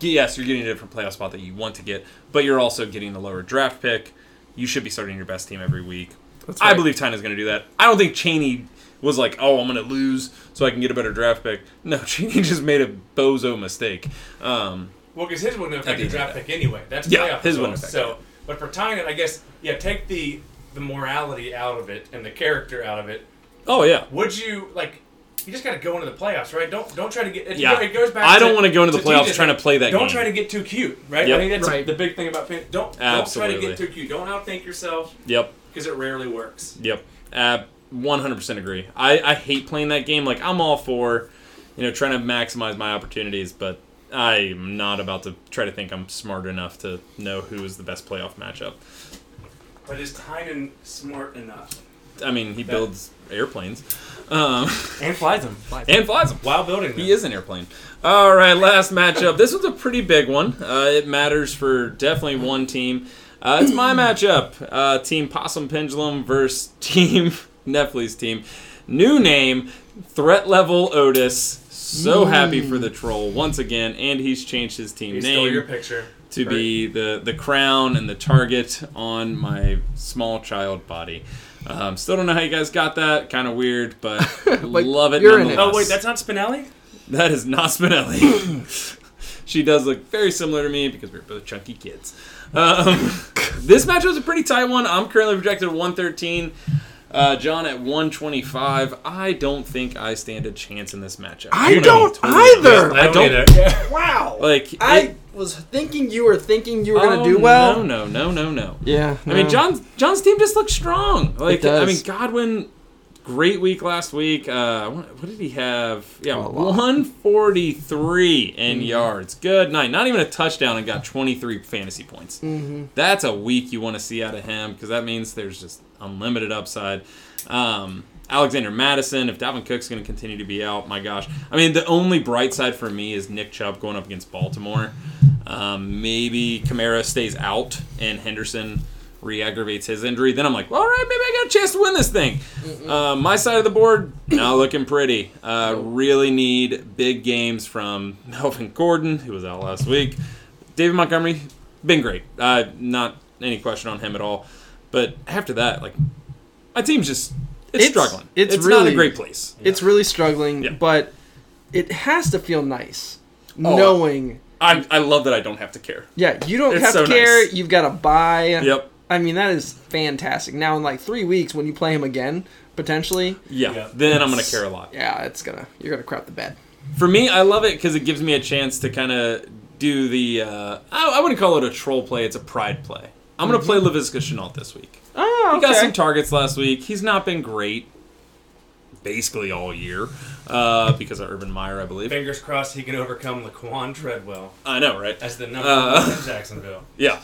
yes, you're getting a different playoff spot that you want to get, but you're also getting a lower draft pick. You should be starting your best team every week. That's I right. believe Tynan's going to do that. I don't think Cheney was like, "Oh, I'm going to lose so I can get a better draft pick." No, Cheney just made a bozo mistake. Um, Well, because his wouldn't affect the draft pick anyway. That's Yeah, playoff his wouldn't affect So, but for Tynan, I guess yeah, take the the morality out of it and the character out of it. oh yeah, Would you like? You just got to go into the playoffs, right? Don't don't try to get. It, Yeah. it goes back. I don't wanna go into the playoffs TJ's trying to play that Don't game. try to get too cute, right? Yep. I think that's Right. the big thing about fan. Don't don't try to get too cute. Don't outthink yourself yep, because it rarely works. yep. Uh, 100% agree. I, I hate playing that game. Like I'm all for, you know, trying to maximize my opportunities, but I'm not about to try to think I'm smart enough to know who is the best playoff matchup. But is Tynan smart enough? I mean, he builds airplanes, um, And flies them and flies them. while building them. He is an airplane. All right, last matchup. This was a pretty big one. Uh, it matters for definitely one team. Uh, it's my matchup. Uh, team Possum Pendulum versus Team Netflix team. New name, Threat Level Otis. So happy for the troll once again, and he's changed his team He name your picture. to be the the crown and the target on my small child body. Um, still don't know how you guys got that. Kind of weird, but, But love it. you're in it. nonetheless. Oh wait, that's not Spinelli. That is not Spinelli. she does look very similar to me because we're both chunky kids. Um, this match was a pretty tight one. I'm currently projected at 113. Uh, John at 125. I don't think I stand a chance in this matchup. I You know don't me, totally. either. I don't. either. Wow. Like I it- was thinking you were thinking you were gonna Oh, do well. No, no, no, no, no. Yeah. I mean, no. John's John's team just looks strong. Like. I mean, Godwin, great week last week. Uh, what, did he have? Yeah, A 143 in Mm-hmm. yards. Good night. Not even a touchdown and got 23 fantasy points. Mm-hmm. That's a week you want to see out of him because that means there's just unlimited upside. Um, Alexander Mattison, if Dalvin Cook's going to continue to be out, my gosh. I mean, the only bright side for me is Nick Chubb going up against Baltimore. Um, maybe Kamara stays out and Henderson re-aggravates his injury. Then I'm like, all right, maybe I got a chance to win this thing. Uh, my side of the board, now looking pretty. Uh, really need big games from Melvin Gordon, who was out last week. David Montgomery, been great. Uh, not any question on him at all. But after that, like, my team's just it's, It's- struggling. it's not a great place. It's really struggling, Yeah. but it has to feel nice Oh. knowing. I, I love that I don't have to care. Yeah, you don't It's have so to care. nice. You've got to buy. Yep. I mean, that is fantastic. Now, in like three weeks, when you play him again, potentially, Yeah. Yeah. Then I'm gonna care a lot. yeah, it's gonna you're gonna crap the bed. for me, I love it because it gives me a chance to kind of do the. Uh, I, I wouldn't call it a troll play; it's a pride play. I'm gonna play Laviska Shenault this week. Oh, He got some targets last week. He's not been great, basically all year, uh, because of Urban Meyer, I believe. Fingers crossed he can overcome Laquan Treadwell I know, right? as the number Uh, one in Jacksonville. Yeah.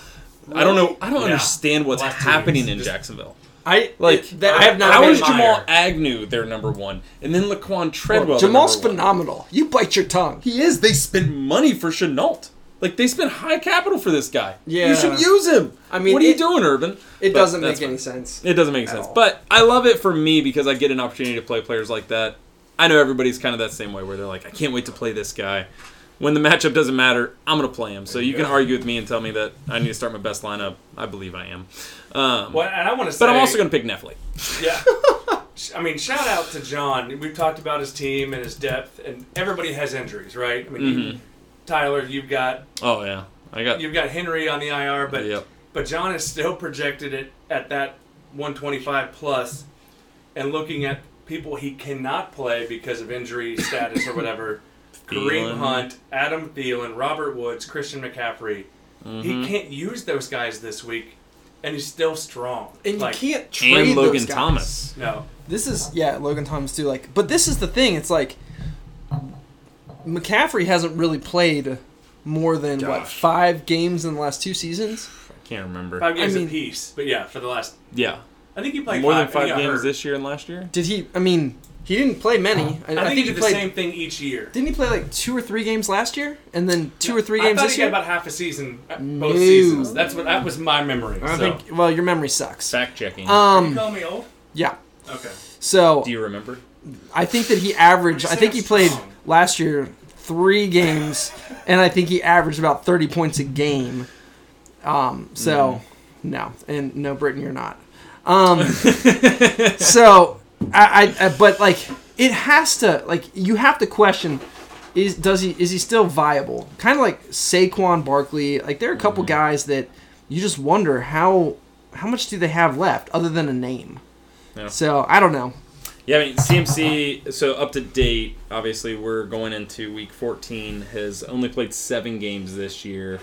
I don't know. I don't Yeah. understand what's Last happening weeks. in Just- Jacksonville. I Like, it- that, I have not. How is Jamal Meyer. Agnew their number one, and then Laquan Treadwell? Well, Jamal's number one? phenomenal. You bite your tongue. He is. They spend money for Shenault. Like they spent high capital for this guy. Yeah. you should use him. I mean, what are you doing, Urban? It But doesn't that's make any sense. It doesn't make sense. all. But I love it for me because I get an opportunity to play players like that. I know everybody's kind of that same way where they're like, I can't wait to play this guy. When the matchup doesn't matter, I'm going to play him. So you can argue with me and tell me that I need to start my best lineup. I believe I am. Um, Well, and I want to but I'm also going to pick Neffley. yeah. I mean, shout out to John. We've talked about his team and his depth, and everybody has injuries, right? I mean, you- Mhm. Tyler, you've got Oh yeah, I got. you've got Henry on the IR, but Yep. but John is still projected it at that 125 plus, and looking at people he cannot play because of injury status or whatever. Kareem Hunt, Adam Thielen, Robert Woods, Christian McCaffrey. Mm-hmm. He can't use those guys this week, and he's still strong. And you can't trade and Logan those guys. Thomas. No, This is yeah, Logan Thomas too. Like, but this is the thing. It's like McCaffrey hasn't really played more than what five games in the last two seasons. I can't remember. five games I mean- apiece. But yeah, for the last, Yeah, I think he played more than five, five and he got games hurt. this year and last year. Did he? I mean, he didn't play many. I, I, think, he did the played. same thing each year. Didn't he play like two or three games last year, and then two or three I games thought this he year? got about half a season, uh, both No. seasons. That's what that was my memory. I so. think. Well, your memory sucks. Fact checking. you Um. call me old? Yeah. Okay. So Do you remember? I think that he averaged. I think he played last year three games, and I think he averaged about thirty points a game. Um, so no, and no, Britain, you're not. Um, so I, I, I, but like it has to, like you have to question. Is does he is he still viable? Kind of like Saquon Barkley. Like there are a couple guys that you just wonder how how much do they have left other than a name. Yeah. So I don't know. Yeah, I mean CMC. So up to date, obviously we're going into week 14. Has only played seven games this year.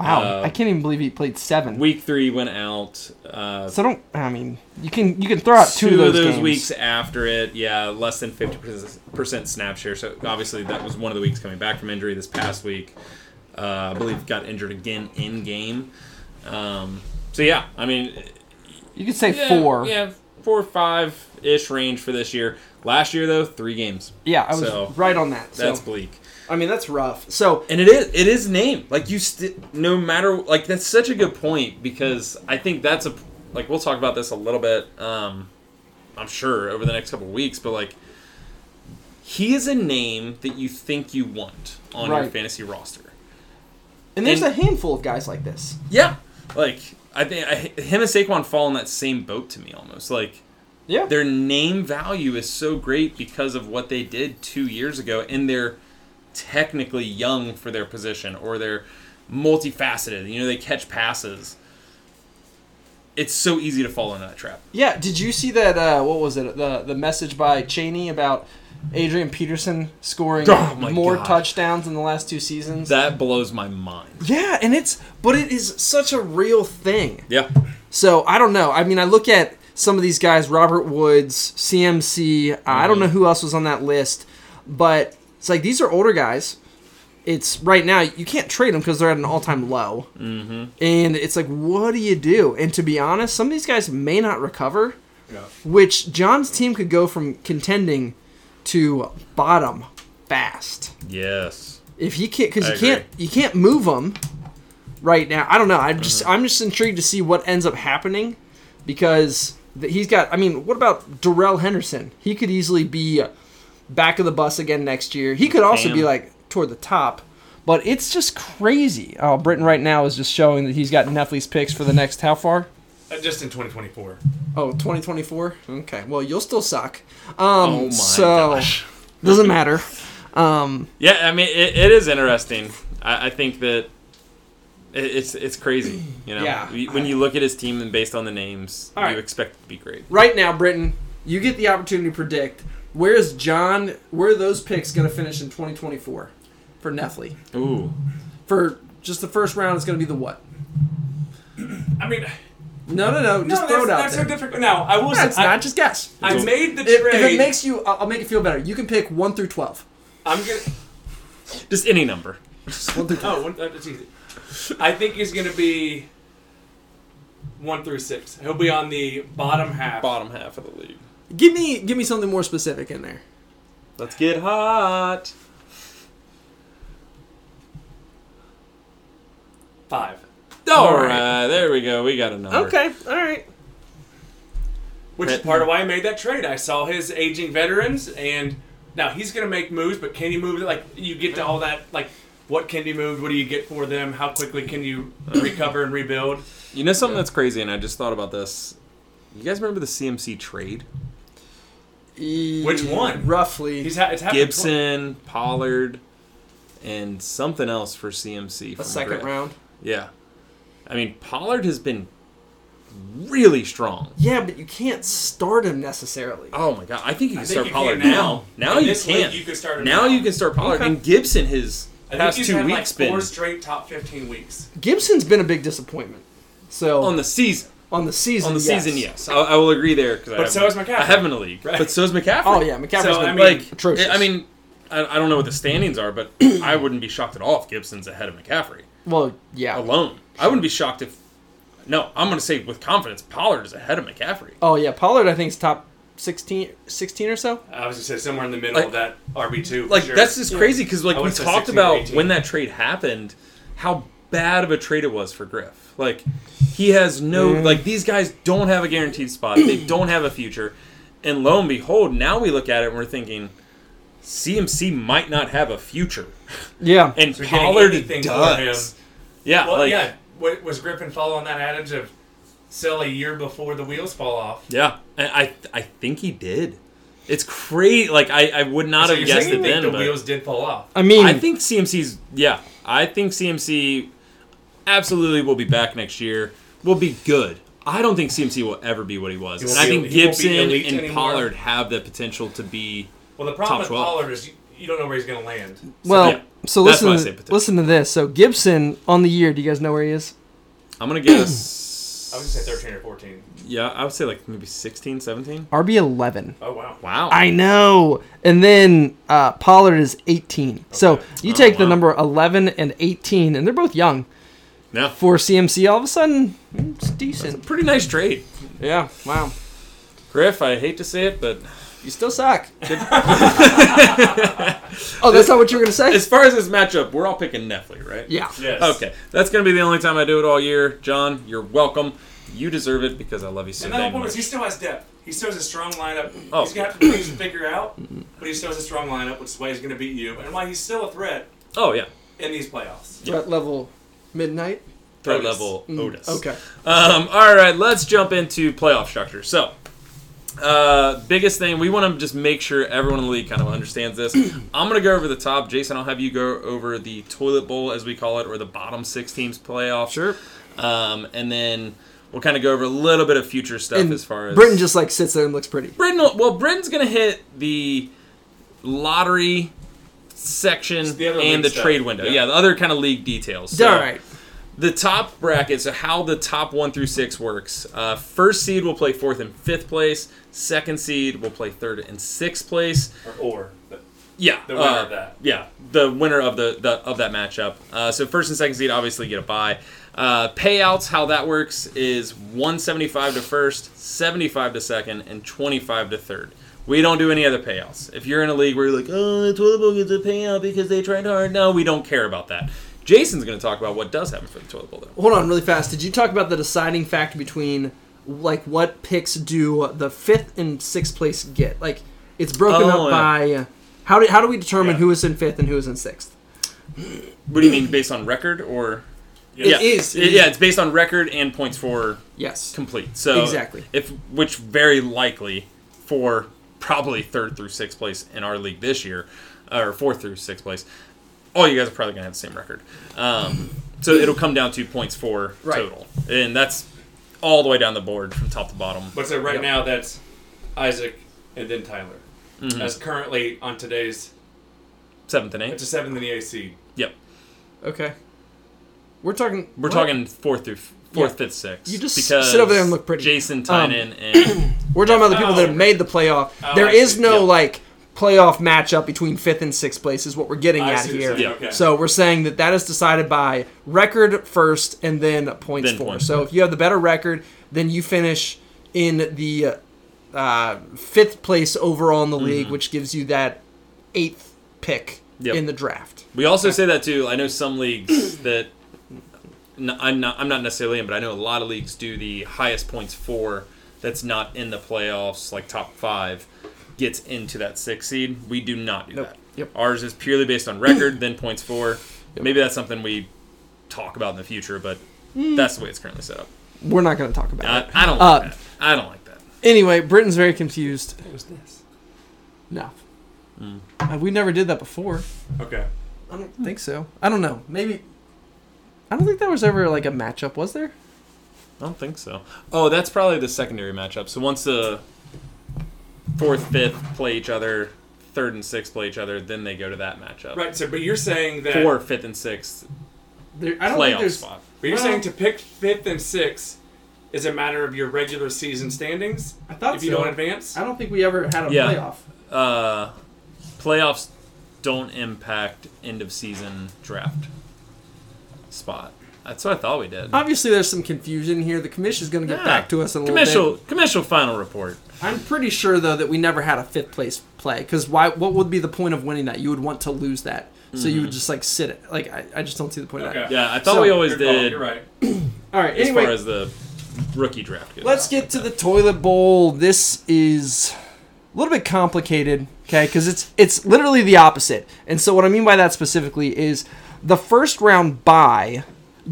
Wow, Uh, I can't even believe he played seven. Week three went out. Uh, so don't. I mean, you can you can throw out two, of those, games. weeks after it, yeah, less than 50% snap share. So obviously that was one of the weeks coming back from injury this past week. Uh, I believe got injured again in game. Um, so yeah, I mean, You could say yeah, four. Yeah, four or five ish range for this year. Last year though, three games. Yeah, I was So, right on that. So That's bleak. I mean, that's rough. So And it is it is name. Like you st- no matter like that's such a good point because I think that's a like we'll talk about this a little bit um I'm sure over the next couple of weeks but like he is a name that you think you want on your fantasy roster. and there's and- a handful of guys like this. Yeah. Like I think I, him and Saquon fall in that same boat to me almost. Like Yeah. their name value is so great because of what they did 2 years ago and they're technically young for their position or they're multifaceted. You know, they catch passes. It's so easy to fall into that trap. Yeah. Did you see that? Uh, what was it? The the message by Cheney about Adrian Peterson scoring Oh more God. touchdowns in the last two seasons. That blows my mind. yeah, and it's but it is such a real thing. Yeah. So I don't know. I mean, I look at some of these guys: Robert Woods, CMC. I don't know who else was on that list, but it's like these are older guys. It's right now you can't trade them because they're at an all-time low, mm-hmm. and it's like, what do you do? And to be honest, some of these guys may not recover. Yeah. Which John's team could go from contending to bottom fast. Yes. if he can't because you can't you can't move him right now. I don't know. I'm Mm-hmm. just i'm just intrigued to see what ends up happening because th- he's got i mean what about Darrell henderson? He could easily be back of the bus again next year. He could also be like toward the top but it's just crazy oh britain right now is just showing that he's got Netflix picks for the next how far Uh, just in 2024. oh 2024 okay well you'll still suck um Oh my so gosh. doesn't matter um Yeah, I mean, it, it is interesting. I, I think that it, it's it's crazy. You know, Yeah. We- when you look at his team and based on the names, All right. you expect it to be great. right now, Britain, you get the opportunity to predict Where's John? Where are those picks going to finish in 2024 for Neffley? Ooh. For just the first round, it's going to be the what? I mean, No, no, no. Just no, throw it out that's there. so different. Now, I will No, say, it's I, not. Just guess. I made the If, trade. if it makes you, I'll, I'll make it feel better. You can pick one through twelve. I'm gonna. Just any number. Just one through oh, twelve. Oh, one, that's easy. I think he's gonna be one through six. He'll be on the bottom half. Bottom half of the league. Give me, give me something more specific in there. Let's get hot. Five. All All right. right. there we go. We got a number. Okay, all right. Which is part of why I made that trade. I saw his aging veterans, and now he's going to make moves, but can he move it? Like, you get to all that, like, what can be moved? What do you get for them? How quickly can you recover and rebuild? You know something that's crazy, and I just thought about this. You guys remember the CMC trade? Which one? Roughly. He's ha- it's happened Gibson, Pollard, and something else for CMC. a from second Griff. round. Yeah. I mean, Pollard has been really strong. Yeah, but you can't start him necessarily. Oh my god, I think you can think start you Pollard can now. now. Now In you this league, can. you can start him now now. you can start Pollard. Okay. And Gibson has I think past he's two had weeks like four straight top 15 weeks. Gibson's been a big disappointment. So on the season. on the season, On the yes. season, yes, I, I will agree there. Cause I But so is McCaffrey. I have him in a league, Right. but so is McCaffrey. Oh yeah, McCaffrey's So, been I mean- like atrocious. I mean, I, I don't know what the standings are, but I wouldn't be shocked at all if Gibson's ahead of McCaffrey well, yeah. alone. I wouldn't be shocked if. No, I'm going to say with confidence, Pollard is ahead of McCaffrey. Oh yeah, Pollard I think is top 16, 16 or so. I was going to say somewhere in the middle Like- of that RB2. Like sure. that's just crazy because like we talked about when that trade happened, how bad of a trade it was for Griff. Like he has no Yeah. like these guys don't have a guaranteed spot. They don't have a future, and lo and behold, now we look at it and we're thinking. CMC might not have a future, Yeah. and So getting Pollard anything for does. him- Yeah, Well, like, yeah. wa- Was Griffin following that adage of sell a year before the wheels fall off? Yeah, I I, I think he did. It's crazy. Like I, I would not so have guessed saying it you then, the but wheels did fall off. I mean, I think CMC's yeah. I think CMC absolutely will be back next year. Will be good. I don't think CMC will ever be what he was, He and won't I think he Gibson and anymore. Pollard have the potential to be. Well, the problem Top with 12. Pollard is you, you don't know where he's going to land. well, yeah. so That's listen, to, listen to this. So Gibson on the year. Do you guys know where he is? I'm gonna guess. I was going to say 13 or 14. Yeah, I would say like maybe 16, 17. RB eleven. Oh, wow. Wow. I know. And then uh, Pollard is 18. So you Oh, take the number 11 and 18, and they're both young. yeah, For CMC, all of a sudden, it's decent. pretty nice trade. Yeah, wow. Griff, I hate to say it, but You still suck. oh, that's not what you were going to say? as far as this matchup, we're all picking Neffley, right? Yeah. Yes. Okay, that's gonna be the only time I do it all year. John, you're welcome. You deserve it because I love you so And the dang whole point is he still has depth. He still has a strong lineup. Oh. He's got things to figure out, but he still has a strong lineup, which is why he's going to beat you, and why he's still a threat Oh yeah, in these playoffs. Threat level midnight? threat Otis. level Otis. Okay. Um, all right, let's jump into playoff structure. So, uh, biggest thing we want to just make sure everyone in the league kind of understands this. I'm gonna go over the top. Jason, I'll have you go over the toilet bowl as we call it, or the bottom six teams playoff. Sure. Um, and then we'll kind of go over a little bit of future stuff And as far as Britain just like sits there and looks pretty. Britain. Well, Britain's gonna hit the lottery section It's the and the stuff. trade window. Yeah. Yeah. the other kind of league details. So, All right. The top bracket, so how the top one through six works. Uh, first seed will play fourth and fifth place. Second seed will play third and sixth place. Or, or the, Yeah, the winner uh, of that. Yeah, the winner of the, the of that matchup. Uh, so first and second seed obviously get a bye. Uh, payouts, how that works is 175 to first, 75 to second, and 25 to third. We don't do any other payouts. If you're in a league where you're like, oh, the toilet bowl gets a payout because they tried hard, no, we don't care about that. Jason's going to talk about what does happen for the toilet bowl, though. Hold on, really fast. Did you talk about the deciding factor between like what picks do the fifth and sixth place get? Like it's broken Oh, up yeah. by how do how do we determine Yeah. who is in fifth and who is in sixth? What do you mean, based on record or? It yeah, is, it is. yeah, it's based on record and points for Yes. complete. So Exactly. if which very likely for probably third through sixth place in our league this year, or fourth through sixth place. All you guys are probably gonna have the same record. Um, so it'll come down to points for Right. total, and that's all the way down the board from top to bottom. But so right Yep. now that's Isaac and then Tyler. Mm-hmm. as currently on today's. Seventh and eighth. It's a seventh in the AC. Yep. Okay. We're talking. We're what? talking fourth through f- fourth, Yeah. fifth, sixth. You just because sit over there and look pretty. Jason Um, Tynan and We're talking about the people that Oh. have made the playoff. Oh, there I is see. no Yeah. like playoff matchup between fifth and sixth place. Is what we're getting I at here. Yeah. Okay. So we're saying that that is decided by record first and then points Then for. points So if you have the better record, then you finish in the uh, fifth place overall in the league, which gives you that eighth pick Mm-hmm. Yep. in the draft. we also say that too. I know some leagues that I'm not I'm not necessarily in, but I know a lot of leagues do the highest points for that's not in the playoffs, like top five, gets into that six seed. We do not do Nope. that. Yep. Ours is purely based on record, then points for. Maybe that's something we talk about in the future, but Mm. that's the way it's currently set up. We're not going to talk about I, it. I don't Uh, like that. I don't like that. Anyway, Britain's very confused. What was this? No. Mm. Uh, we never did that before. Okay. I don't think so. I don't know. Maybe. I don't think there was ever like a matchup, was there? I don't think so. Oh, that's probably the secondary matchup. So once the fourth, fifth play each other, third and sixth play each other, then they go to that matchup. Right. So, but you're saying that. Four, fifth, and sixth There, I don't playoff think there's. spot. But you're Well- saying to pick fifth and sixth is a matter of your regular season standings I thought if you so. don't advance. I don't think we ever had a Yeah. playoff. Uh, playoffs don't impact end of season draft spot. That's what I thought we did. Obviously, there's some confusion here. The commission is going to get Yeah. back to us in a little Commercial, bit. commercial final report. I'm pretty sure though that we never had a fifth place play because why? What would be the point of winning that? You would want to lose that, so you would mm-hmm. just like sit it. Like I, I just don't see the point of that. Yeah, I thought So- we always Good call, did You're right. All right. as Anyway, far as the rookie draft goes. Let's get to the toilet bowl. This is a little bit complicated, okay? Because it's it's literally the opposite. And so what I mean by that specifically is the first round bye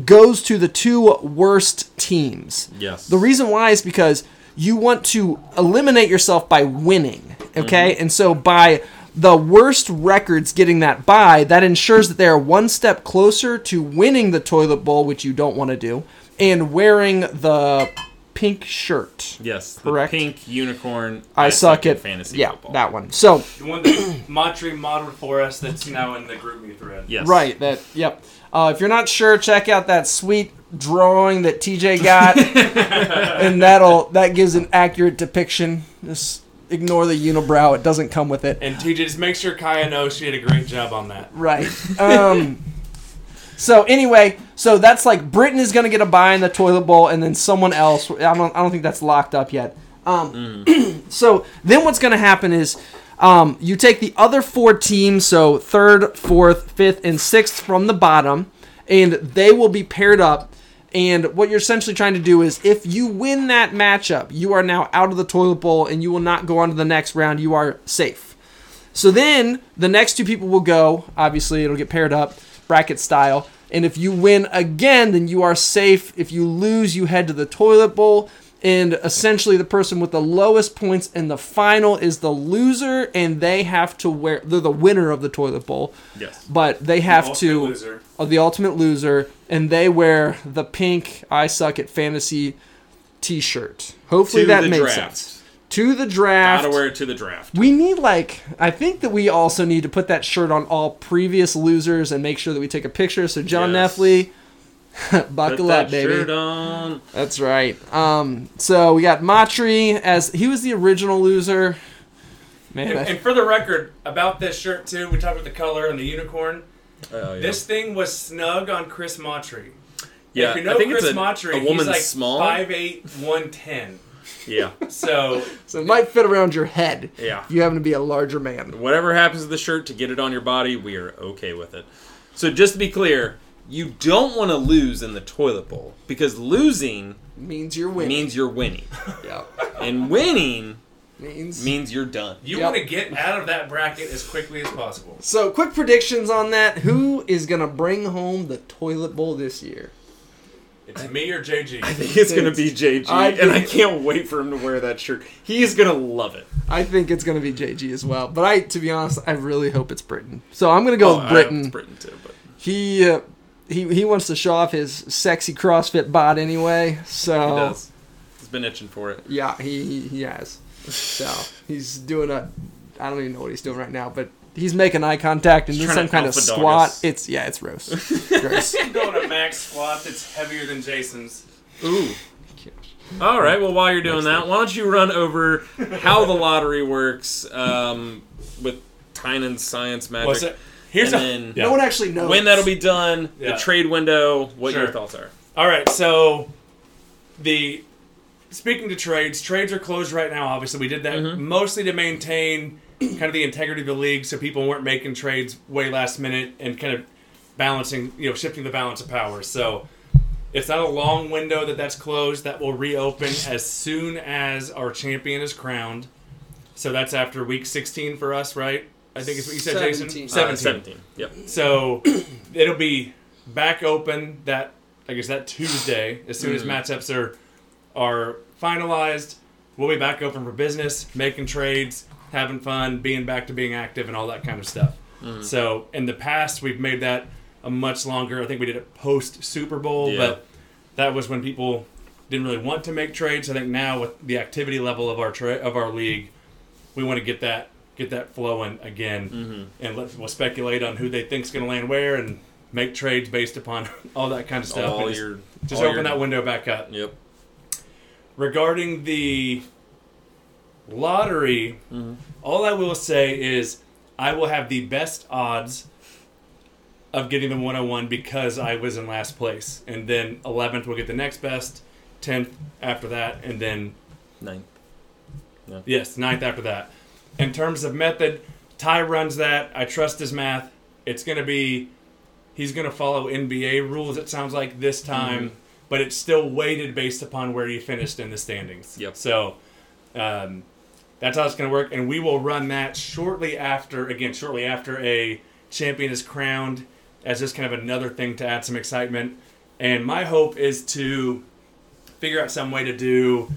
goes to the two worst teams. Yes. The reason why is because you want to eliminate yourself by winning, okay? Mm-hmm. And so by the worst records getting that bye, that ensures that they are one step closer to winning the toilet bowl, which you don't want to do, and wearing the pink shirt. Yes, the Correct. pink unicorn. I, suck at fantasy Yeah, football. that one. So The one that Matri modeled for us that's now in the GroupMe thread. Yes. right, that yep. Uh, if you're not sure, check out that sweet drawing that TJ got, and that'll that gives an accurate depiction. Just ignore the unibrow; it doesn't come with it. And TJ, just make sure Kaya knows she did a great job on that. Right. Um. so anyway, so that's like Britain is gonna get a buy in the toilet bowl, and then someone else. I don't. I don't think that's locked up yet. Um. so then what's gonna happen is. Um, you take the other four teams, so third, fourth, fifth, and sixth from the bottom, and they will be paired up. And what you're essentially trying to do is, if you win that matchup, you are now out of the toilet bowl, and you will not go on to the next round. You are safe. So then the next two people will go. Obviously, it'll get paired up, bracket style. And if you win again, then you are safe. If you lose, you head to the toilet bowl. And essentially, the person with the lowest points in the final is the loser, and they have to wear. They're the winner of the toilet bowl, Yes. but they have Ultimate to. loser. Of the ultimate loser, and they wear the pink "I suck at fantasy" T-shirt. Hopefully To that the makes draft. sense. To the draft. Gotta wear it to the draft. We need like I think that we also need to put that shirt on all previous losers and make sure that we take a picture. So John Yes. Neffley, buckle that up, baby. shirt on. That's right. Um, so we got Matri as he was the original loser. Man, And, I- and for the record, about this shirt too, we talked about the color and the unicorn. Oh, yeah. This thing was snug on Chris Matry. yeah, if you know I think Chris it's a, Matry, a woman's he's like small. 5'8", 110. Yeah, So so it might fit around your head. yeah. You happen to be a larger man. Whatever happens to the shirt to get it on your body, we are okay with it. So just to be clear, you don't want to lose in the toilet bowl because losing Means you're winning. means you're winning, yeah. and winning Means. means you're done. you Yep. want to get out of that bracket as quickly as possible. So quick predictions on that. Who is gonna bring home the toilet bowl this year? It's me or JG. I think it's gonna be JG, I and I can't wait for him to wear that shirt. He is gonna love it. I think it's gonna be JG as well. But I, to be honest, I really hope it's Britain. So I'm gonna go Oh, with I hope Britain. it's Britain too, but he uh, he he wants to show off his sexy CrossFit bod anyway. So he does. He's been itching for it. yeah, he he- he has. So he's doing a I don't even know what he's doing right now, but he's making eye contact and doing trying some kind of squat. us. It's yeah, it's gross. gross. I'm doing a max squat that's heavier than Jason's. Ooh. All right. Well, while you're doing that, why don't you run over how the lottery works um, with Tynan's science magic, What's it? Here's and a, then Yeah. No one actually knows when that'll be done, Yeah. the trade window, what your thoughts are. All right, so the speaking to trades, trades are closed right now. Obviously, we did that Mm-hmm. mostly to maintain kind of the integrity of the league, so people weren't making trades way last minute and kind of balancing, you know, shifting the balance of power. So it's not a long window that that's closed. That will reopen as soon as our champion is crowned. So that's after week 16 for us, right? I think it's what you said, Jason. 17. Uh, 17. Yep. So it'll be back open that I guess that Tuesday. As soon as matchups are are finalized, we'll be back open for business, making trades, having fun, being back to being active, and all that kind of stuff. So in the past, we've made that a much longer. I think we did it post Super Bowl, Yeah. but that was when people didn't really want to make trades. I think now with the activity level of our tra- of our league, we want to get that get that flowing again, mm-hmm. and let people speculate on who they think's going to land where, and make trades based upon all that kind of stuff. All just your just all open your- that window back up. Yep. Regarding the lottery, mm-hmm. all I will say is I will have the best odds of getting the 101 because I was in last place. And then 11th will get the next best, 10th after that, and then, Nine. yes, 9th after that. In terms of method, Ty runs that. I trust his math. It's going to be, he's going to follow NBA rules, it sounds like, this time, but it's still weighted based upon where you finished in the standings. Yep. So, um, that's how it's going to work, and we will run that shortly after. Again, shortly after a champion is crowned, as just kind of another thing to add some excitement. And my hope is to figure out some way to do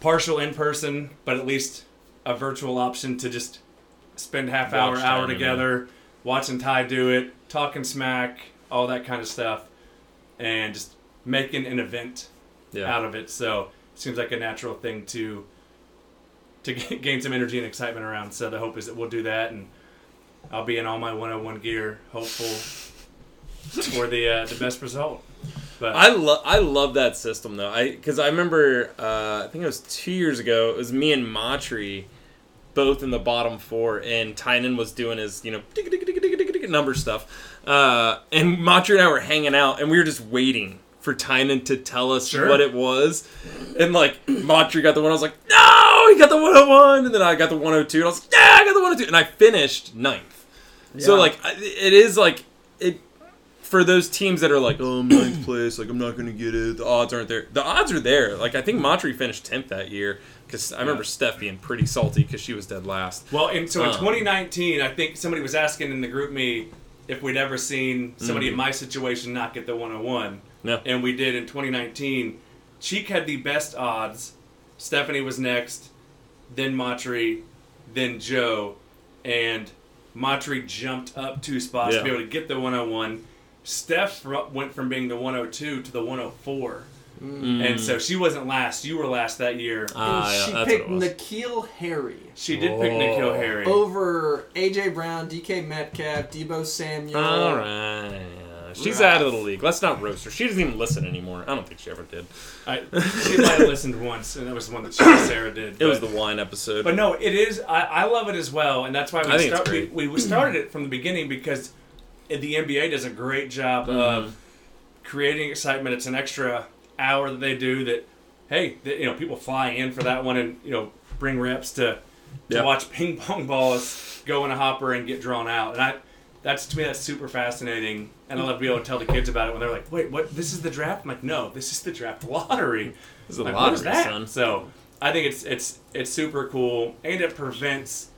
partial in person, but at least a virtual option to just spend half hour, Watch hour together, watching Ty do it, talking smack, all that kind of stuff, and just making an event Yeah. out of it. So it seems like a natural thing to to g- gain some energy and excitement around. So the hope is that we'll do that, and I'll be in all my 101 gear, hopeful for the uh, the best result. But I love I love that system though. I because I remember uh, I think it was two years ago. It was me and Matri, both in the bottom four, and Tynan was doing his you know number stuff, uh, and Matri and I were hanging out, and we were just waiting for Tynan to tell us Sure. what it was, and like Matri got the one. I was like, no, he got the 101, and then I got the 102, and I was like, yeah, I got the 102, and I finished ninth. So like it is like it for those teams that are like, oh, I'm ninth place, like I'm not gonna get it. The odds aren't there. The odds are there. Like I think Matri finished tenth that year because I remember Steph being pretty salty because she was dead last. well, and so in Um, 2019, I think somebody was asking in the GroupMe if we'd ever seen somebody in my situation not get the 101. No. and we did in 2019. Cheek had the best odds. Stephanie was next, then Matri, then Joe, and Matri jumped up two spots Yeah. to be able to get the 101. Steph went from being the 102 to the 104, and so she wasn't last. You were last that year. And yeah, she that's picked what. N'Keal Harry she did pick N'Keal. Harry. over AJ Brown, DK Metcalf, Deebo Samuel. All right. She's Right. out of the league. Let's not roast her. She doesn't even listen anymore. I don't think she ever did. I, she might have listened once, and that was the one that she Sarah did. It was the wine episode. But no, it is. I, I love it as well, and that's why we I think it's start, we, we started it from the beginning because the NBA does a great job Mm-hmm. of creating excitement. It's an extra hour that they do. That hey, that, you know, people fly in for that one, and you know, bring reps to to Yep. watch ping pong balls go in a hopper and get drawn out. And I, that's to me, that's super fascinating. And I love to be able to tell the kids about it when they're like, "Wait, what? This is the draft?" I'm like, "No, this is the draft lottery." This is a Like, lottery, son. So I think it's it's it's super cool, and it prevents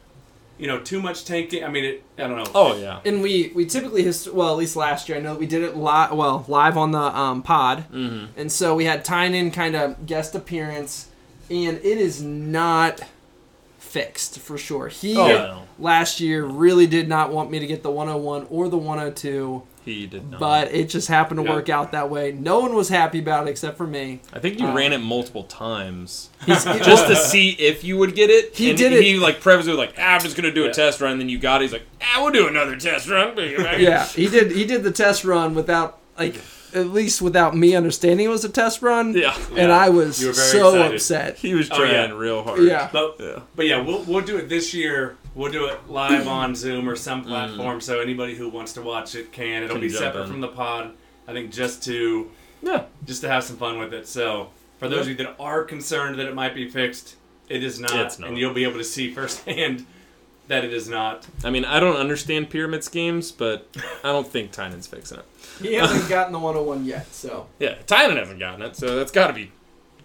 you know too much tanking. I mean, it. I don't know. Oh yeah. And we we typically hist- well at least last year I know that we did it live well live on the um, pod, Mm-hmm. and so we had Tynan kind of guest appearance, and it is not fixed for sure. He Oh, no. last year really did not want me to get the 101 or the 102. He did not. but it just happened to Yeah. work out that way. No one was happy about it except for me. I think you uh, ran it multiple times He's, just to see if you would get it. He and did He it- like prefaced it with like, ah, "I'm just gonna do a test run." And Then you got it. He's like, "Ah, we'll do another test run." yeah, he did. He did the test run without like at least without me understanding it was a test run. yeah. and Yeah. I was You were very so excited. upset. He was Oh, trying yeah. real hard. Yeah. But Yeah. but yeah, we'll we'll do it this year. We'll do it live on Zoom or some mm. platform, so anybody who wants to watch it can. It'll Can be jump separate in. from the pod. I think just to Yeah. just to have some fun with it. So for those of you that are concerned that it might be fixed, it is not, It's not. and you'll be able to see firsthand that it is not. I mean, I don't understand pyramid schemes, but I don't think Tynan's fixing it. He hasn't gotten the 101 yet, so Yeah, Tynan hasn't gotten it, so that's got to be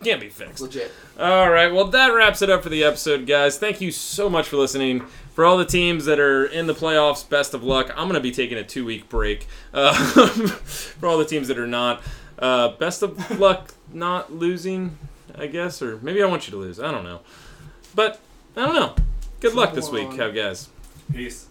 can't be fixed. legit. All right, well that wraps it up for the episode, guys. Thank you so much for listening. For all the teams that are in the playoffs, best of luck. I'm gonna be taking a two week break. Uh, for all the teams that are not, uh, best of luck not losing, I guess, or maybe I want you to lose. I don't know, but I don't know. Good luck this week, Come on. how guys. Peace.